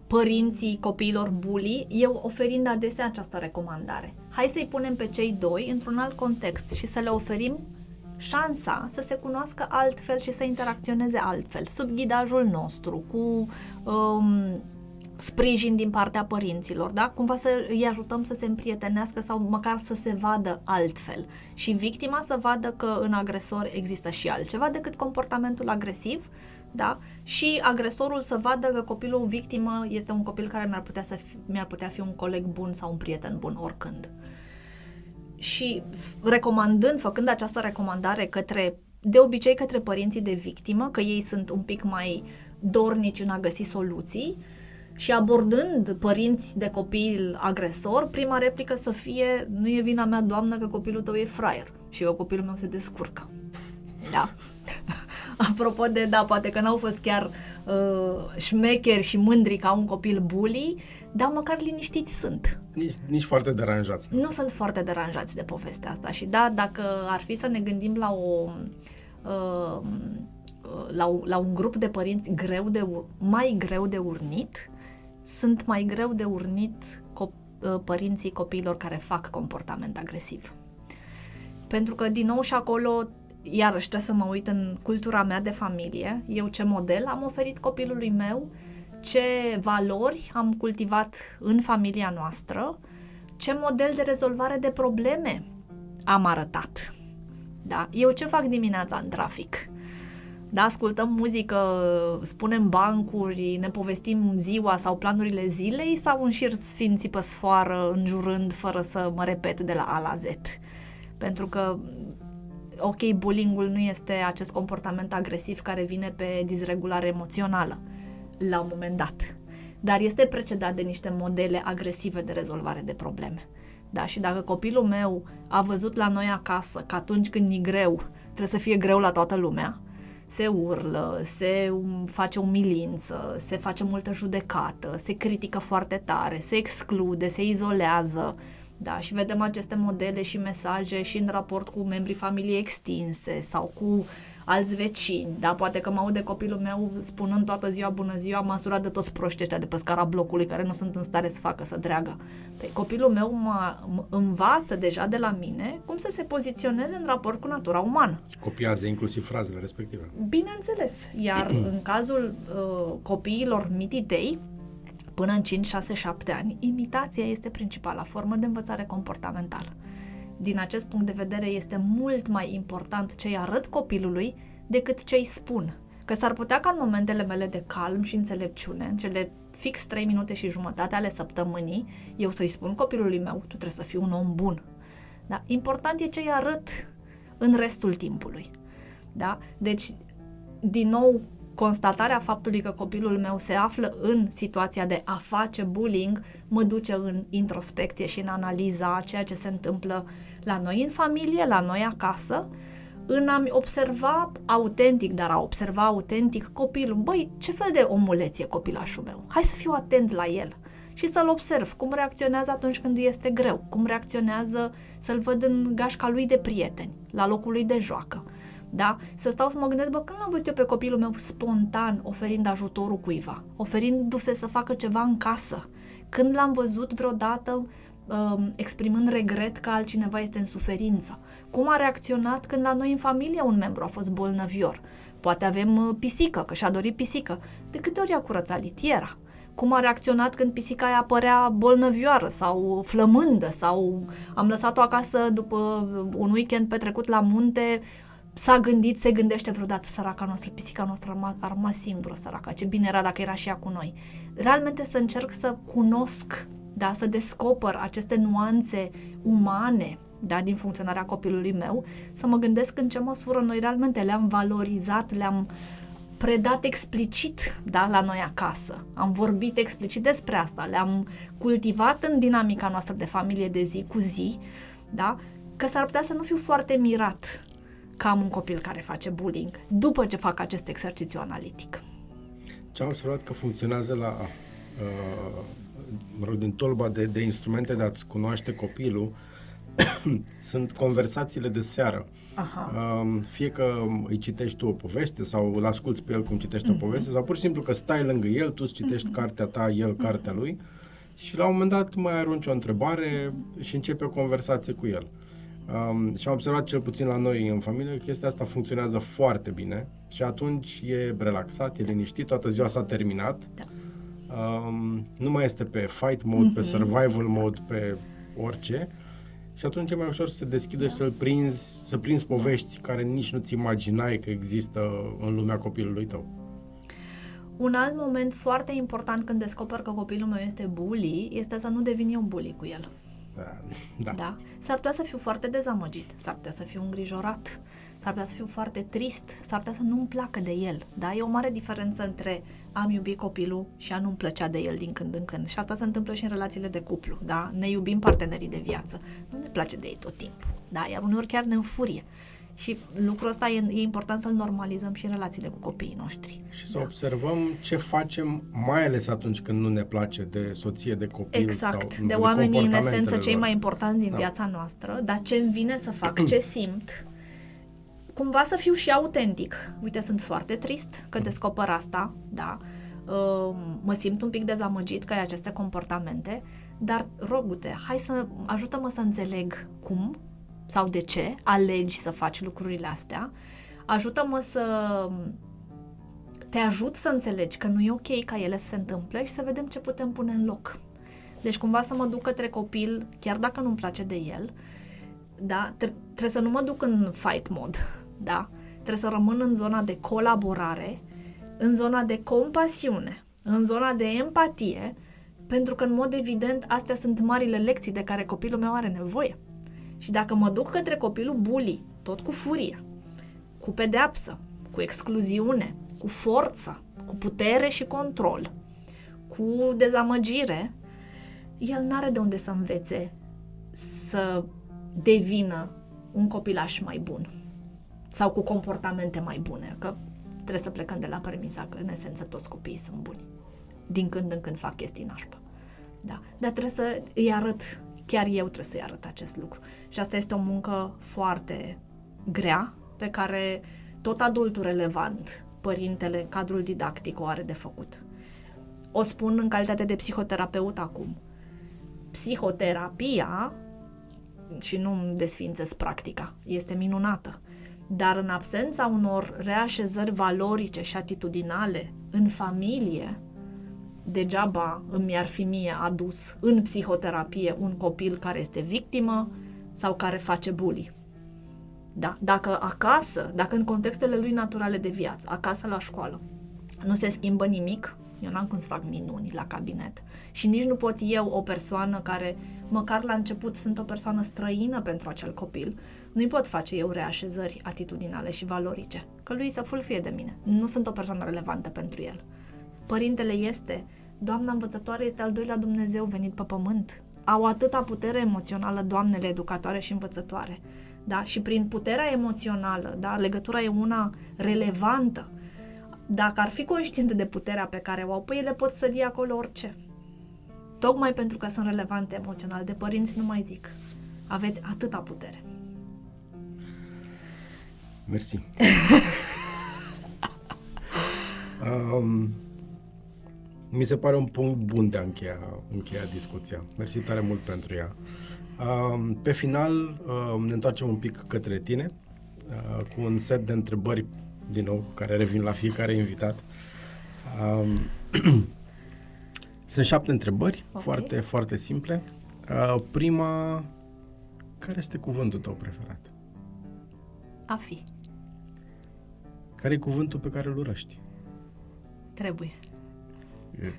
părinții copiilor bully, eu oferind adesea această recomandare. Hai să-i punem pe cei doi într-un alt context și să le oferim șansa să se cunoască altfel și să interacționeze altfel, sub ghidajul nostru, cu um, sprijin din partea părinților, da? Cumva să îi ajutăm să se împrietenească sau măcar să se vadă altfel. Și victima să vadă că în agresor există și altceva decât comportamentul agresiv, da? Și agresorul să vadă că copilul victimă este un copil care mi-ar putea, să fi, mi-ar putea fi un coleg bun sau un prieten bun oricând. Și s- recomandând, făcând această recomandare către, de obicei către părinții de victimă, că ei sunt un pic mai dornici în a găsi soluții, și abordând părinți de copil agresor, prima replică să fie nu e vina mea, doamnă, că copilul tău e fraier și că copilul meu se descurcă. Da. Apropo de, da, poate că n-au fost chiar uh, șmecheri și mândri ca un copil bully, dar măcar liniștiți sunt.
Nici, nici foarte deranjați.
Nu sunt foarte deranjați de povestea asta și da, dacă ar fi să ne gândim la o uh, la, un- la un grup de părinți greu de, ur- mai greu de urnit, sunt mai greu de urnit cop- uh, părinții copiilor care fac comportament agresiv. Pentru că, din nou, și acolo, iarăși trebuie să mă uit în cultura mea de familie, eu ce model am oferit copilului meu, ce valori am cultivat în familia noastră, ce model de rezolvare de probleme am arătat. Da? Eu ce fac dimineața în trafic? Da, ascultăm muzică, spunem bancuri, ne povestim ziua sau planurile zilei sau în șir sfinții pe sfoară, înjurând fără să mă repet de la A la Z. Pentru că, ok, bullying-ul nu este acest comportament agresiv care vine pe disregulare emoțională la un moment dat, dar este precedat de niște modele agresive de rezolvare de probleme. Da, și dacă copilul meu a văzut la noi acasă că atunci când e greu, trebuie să fie greu la toată lumea, se urlă, se face umilință, se face multă judecată, se critică foarte tare, se exclude, se izolează. Da, și vedem aceste modele și mesaje și în raport cu membrii familiei extinse sau cu alți vecini, da, poate că mă aude copilul meu spunând toată ziua bună ziua, m-a surat de toți proștii ăștia de pe scara blocului care nu sunt în stare să facă să dreagă. Păi, copilul meu mă învață deja de la mine cum să se poziționeze în raport cu natura umană.
Copiază inclusiv frazele respective.
Bineînțeles, iar în cazul uh, copiilor mititei, până în 5, 6, 7 ani, imitația este principala formă de învățare comportamentală din acest punct de vedere este mult mai important ce îi arăt copilului decât ce îi spun. Că s-ar putea ca în momentele mele de calm și înțelepciune, în cele fix 3 minute și jumătate ale săptămânii, eu să-i spun copilului meu, tu trebuie să fii un om bun. Da? Important e ce îi arăt în restul timpului. Da? Deci, din nou, constatarea faptului că copilul meu se află în situația de a face bullying mă duce în introspecție și în analiza a ceea ce se întâmplă la noi în familie, la noi acasă, în a-mi observa autentic, dar a observa autentic copilul. Băi, ce fel de omuleț e copilașul meu? Hai să fiu atent la el și să-l observ cum reacționează atunci când este greu, cum reacționează să-l văd în gașca lui de prieteni, la locul lui de joacă. Da? Să stau să mă gândesc, bă, când am văzut eu pe copilul meu spontan oferind ajutorul cuiva, oferindu-se să facă ceva în casă, când l-am văzut vreodată Um, exprimând regret că altcineva este în suferință. Cum a reacționat când la noi în familie un membru a fost bolnăvior? Poate avem uh, pisică, că și-a dorit pisică. De câte ori a curățat litiera? Cum a reacționat când pisica aia apărea bolnăvioară sau flămândă sau am lăsat-o acasă după un weekend petrecut la munte, s-a gândit, se gândește vreodată săraca noastră, pisica noastră a rămas singură săraca, ce bine era dacă era și ea cu noi. Realmente să încerc să cunosc da, să descoper aceste nuanțe umane da, din funcționarea copilului meu, să mă gândesc în ce măsură noi realmente le-am valorizat, le-am predat explicit da, la noi acasă. Am vorbit explicit despre asta, le-am cultivat în dinamica noastră de familie de zi cu zi, da, că s-ar putea să nu fiu foarte mirat că am un copil care face bullying după ce fac acest exercițiu analitic.
Ce am observat că funcționează la uh, mă rog, din tolba de, de instrumente de a-ți cunoaște copilul, sunt conversațiile de seară. Aha. Um, fie că îi citești tu o poveste sau îl asculți pe el cum citești uh-huh. o mhm. poveste sau pur și simplu că stai lângă el, tu îți citești uh-huh. cartea ta, el uh-huh. cartea lui și la un moment dat mai arunci o întrebare și începe o conversație cu el. Um, și am observat cel puțin la noi în familie că chestia asta funcționează foarte bine și atunci e relaxat, e liniștit, toată ziua s-a terminat. Da um, nu mai este pe fight mode, mm-hmm. pe survival exact. mode, pe orice. Și atunci e mai ușor să se deschide da. să-l prinzi, să prinzi povești care nici nu-ți imaginai că există în lumea copilului tău.
Un alt moment foarte important când descoper că copilul meu este bully este să nu devin eu bully cu el. Da. da. S-ar putea să fiu foarte dezamăgit, s-ar putea să fiu îngrijorat, s-ar putea să fiu foarte trist, s-ar putea să nu-mi placă de el. Da? E o mare diferență între am iubit copilul și a nu-mi plăcea de el din când în când. Și asta se întâmplă și în relațiile de cuplu. Da? Ne iubim partenerii de viață. Nu ne place de ei tot timpul. Da? Iar uneori chiar ne înfurie. Și lucrul ăsta e, e important să-l normalizăm și în relațiile cu copiii noștri.
Și să da. observăm ce facem, mai ales atunci când nu ne place de soție, de copil.
Exact,
sau
de oamenii în esență cei mai importanți din da. viața noastră, dar ce îmi vine să fac, ce simt, cumva să fiu și autentic. Uite, sunt foarte trist că descoper asta, da, uh, mă simt un pic dezamăgit că ai aceste comportamente, dar rogute, hai să ajută-mă să înțeleg cum sau de ce alegi să faci lucrurile astea, ajută-mă să te ajut să înțelegi că nu e ok ca ele să se întâmple și să vedem ce putem pune în loc. Deci cumva să mă duc către copil, chiar dacă nu-mi place de el, da? Tre- trebuie să nu mă duc în fight mod, da? Trebuie să rămân în zona de colaborare, în zona de compasiune, în zona de empatie, pentru că, în mod evident, astea sunt marile lecții de care copilul meu are nevoie. Și dacă mă duc către copilul bully, tot cu furie, cu pedeapsă, cu excluziune, cu forță, cu putere și control, cu dezamăgire, el n-are de unde să învețe să devină un copilaș mai bun sau cu comportamente mai bune, că trebuie să plecăm de la premisa că în esență toți copiii sunt buni. Din când în când fac chestii nașpa. Da. Dar trebuie să îi arăt, chiar eu trebuie să-i arăt acest lucru. Și asta este o muncă foarte grea, pe care tot adultul relevant, părintele, cadrul didactic o are de făcut. O spun în calitate de psihoterapeut acum. Psihoterapia, și nu îmi desfințesc practica, este minunată. Dar în absența unor reașezări valorice și atitudinale în familie, degeaba îmi ar fi mie adus în psihoterapie un copil care este victimă sau care face bully. Da? Dacă acasă, dacă în contextele lui naturale de viață, acasă la școală, nu se schimbă nimic, eu n-am cum să fac minuni la cabinet. Și nici nu pot eu, o persoană care, măcar la început, sunt o persoană străină pentru acel copil, nu-i pot face eu reașezări atitudinale și valorice. Că lui să fulfie de mine. Nu sunt o persoană relevantă pentru el. Părintele este, doamna învățătoare este al doilea Dumnezeu venit pe pământ. Au atâta putere emoțională doamnele educatoare și învățătoare. Da? Și prin puterea emoțională, da? legătura e una relevantă dacă ar fi conștiente de puterea pe care o au, păi ele pot să dea acolo orice. Tocmai pentru că sunt relevante emoțional. De părinți nu mai zic. Aveți atâta putere.
Mersi. um, mi se pare un punct bun de a încheia, încheia discuția. Mersi tare mult pentru ea. Um, pe final, um, ne întoarcem un pic către tine uh, cu un set de întrebări din nou, care revin la fiecare invitat. Um, sunt șapte întrebări, okay. foarte, foarte simple. Uh, prima, care este cuvântul tău preferat?
A fi.
Care e cuvântul pe care îl urăști?
Trebuie.
E.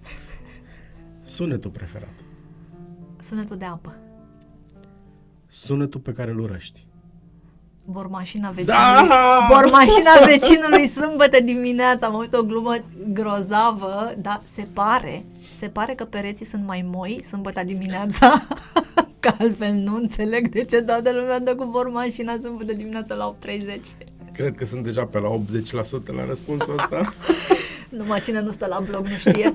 Sunetul preferat?
Sunetul de apă.
Sunetul pe care îl urăști?
bormașina vecinului, da! bormașina vecinului sâmbătă dimineața, am auzit o glumă grozavă, dar se pare, se pare că pereții sunt mai moi sâmbătă dimineața, că altfel nu înțeleg de ce toată lumea dă cu bormașina sâmbătă dimineața la 8.30.
Cred că sunt deja pe la 80% la răspunsul ăsta.
Numai cine nu stă la blog nu știe.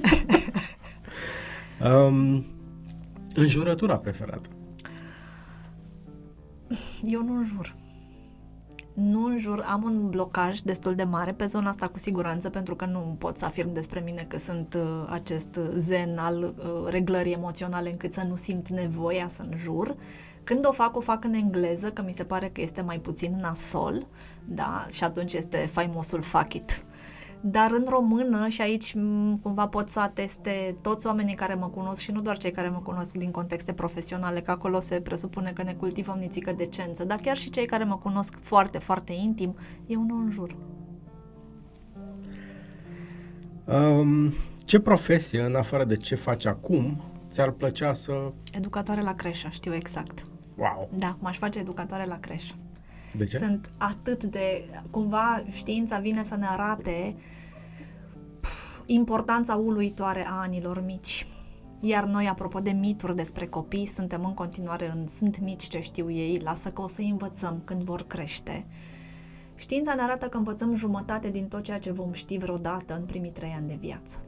um, înjurătura preferată?
Eu nu jur nu în jur, am un blocaj destul de mare pe zona asta cu siguranță, pentru că nu pot să afirm despre mine că sunt uh, acest zen al uh, reglării emoționale încât să nu simt nevoia să înjur. Când o fac, o fac în engleză, că mi se pare că este mai puțin nasol, da, și atunci este faimosul fuck it. Dar în română, și aici cumva pot să ateste toți oamenii care mă cunosc și nu doar cei care mă cunosc din contexte profesionale, că acolo se presupune că ne cultivăm nițică decență, dar chiar și cei care mă cunosc foarte, foarte intim, eu nu înjur.
Um, ce profesie, în afară de ce faci acum, ți-ar plăcea să...
Educatoare la creșă, știu exact.
Wow!
Da, m-aș face educatoare la creșă.
De ce?
Sunt atât de... Cumva știința vine să ne arate importanța uluitoare a anilor mici. Iar noi, apropo de mituri despre copii, suntem în continuare în sunt mici ce știu ei, lasă că o să învățăm când vor crește. Știința ne arată că învățăm jumătate din tot ceea ce vom ști vreodată în primii trei ani de viață.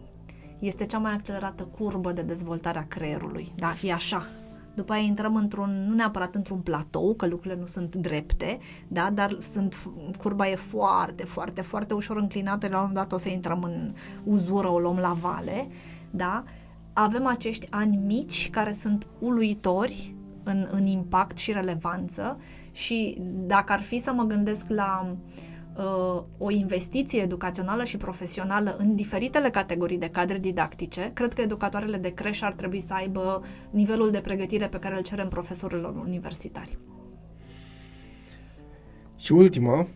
Este cea mai accelerată curbă de dezvoltare a creierului. Da, e așa, după aia intrăm într-un, nu neapărat într-un platou, că lucrurile nu sunt drepte, da, dar sunt, curba e foarte, foarte, foarte ușor înclinată, la un moment dat o să intrăm în uzură, o luăm la vale, da, avem acești ani mici care sunt uluitori în, în impact și relevanță și dacă ar fi să mă gândesc la uh, uh, o investiție educațională și profesională în diferitele categorii de cadre didactice, cred că educatoarele de creșă ar trebui să aibă nivelul de pregătire pe care îl cerem profesorilor universitari.
Și ultima,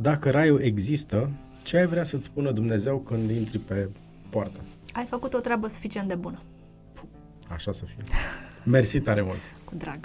dacă raiul există, ce ai vrea să-ți spună Dumnezeu când intri pe poartă?
Ai făcut o treabă suficient de bună.
Așa să fie. Mersi tare mult!
Cu drag.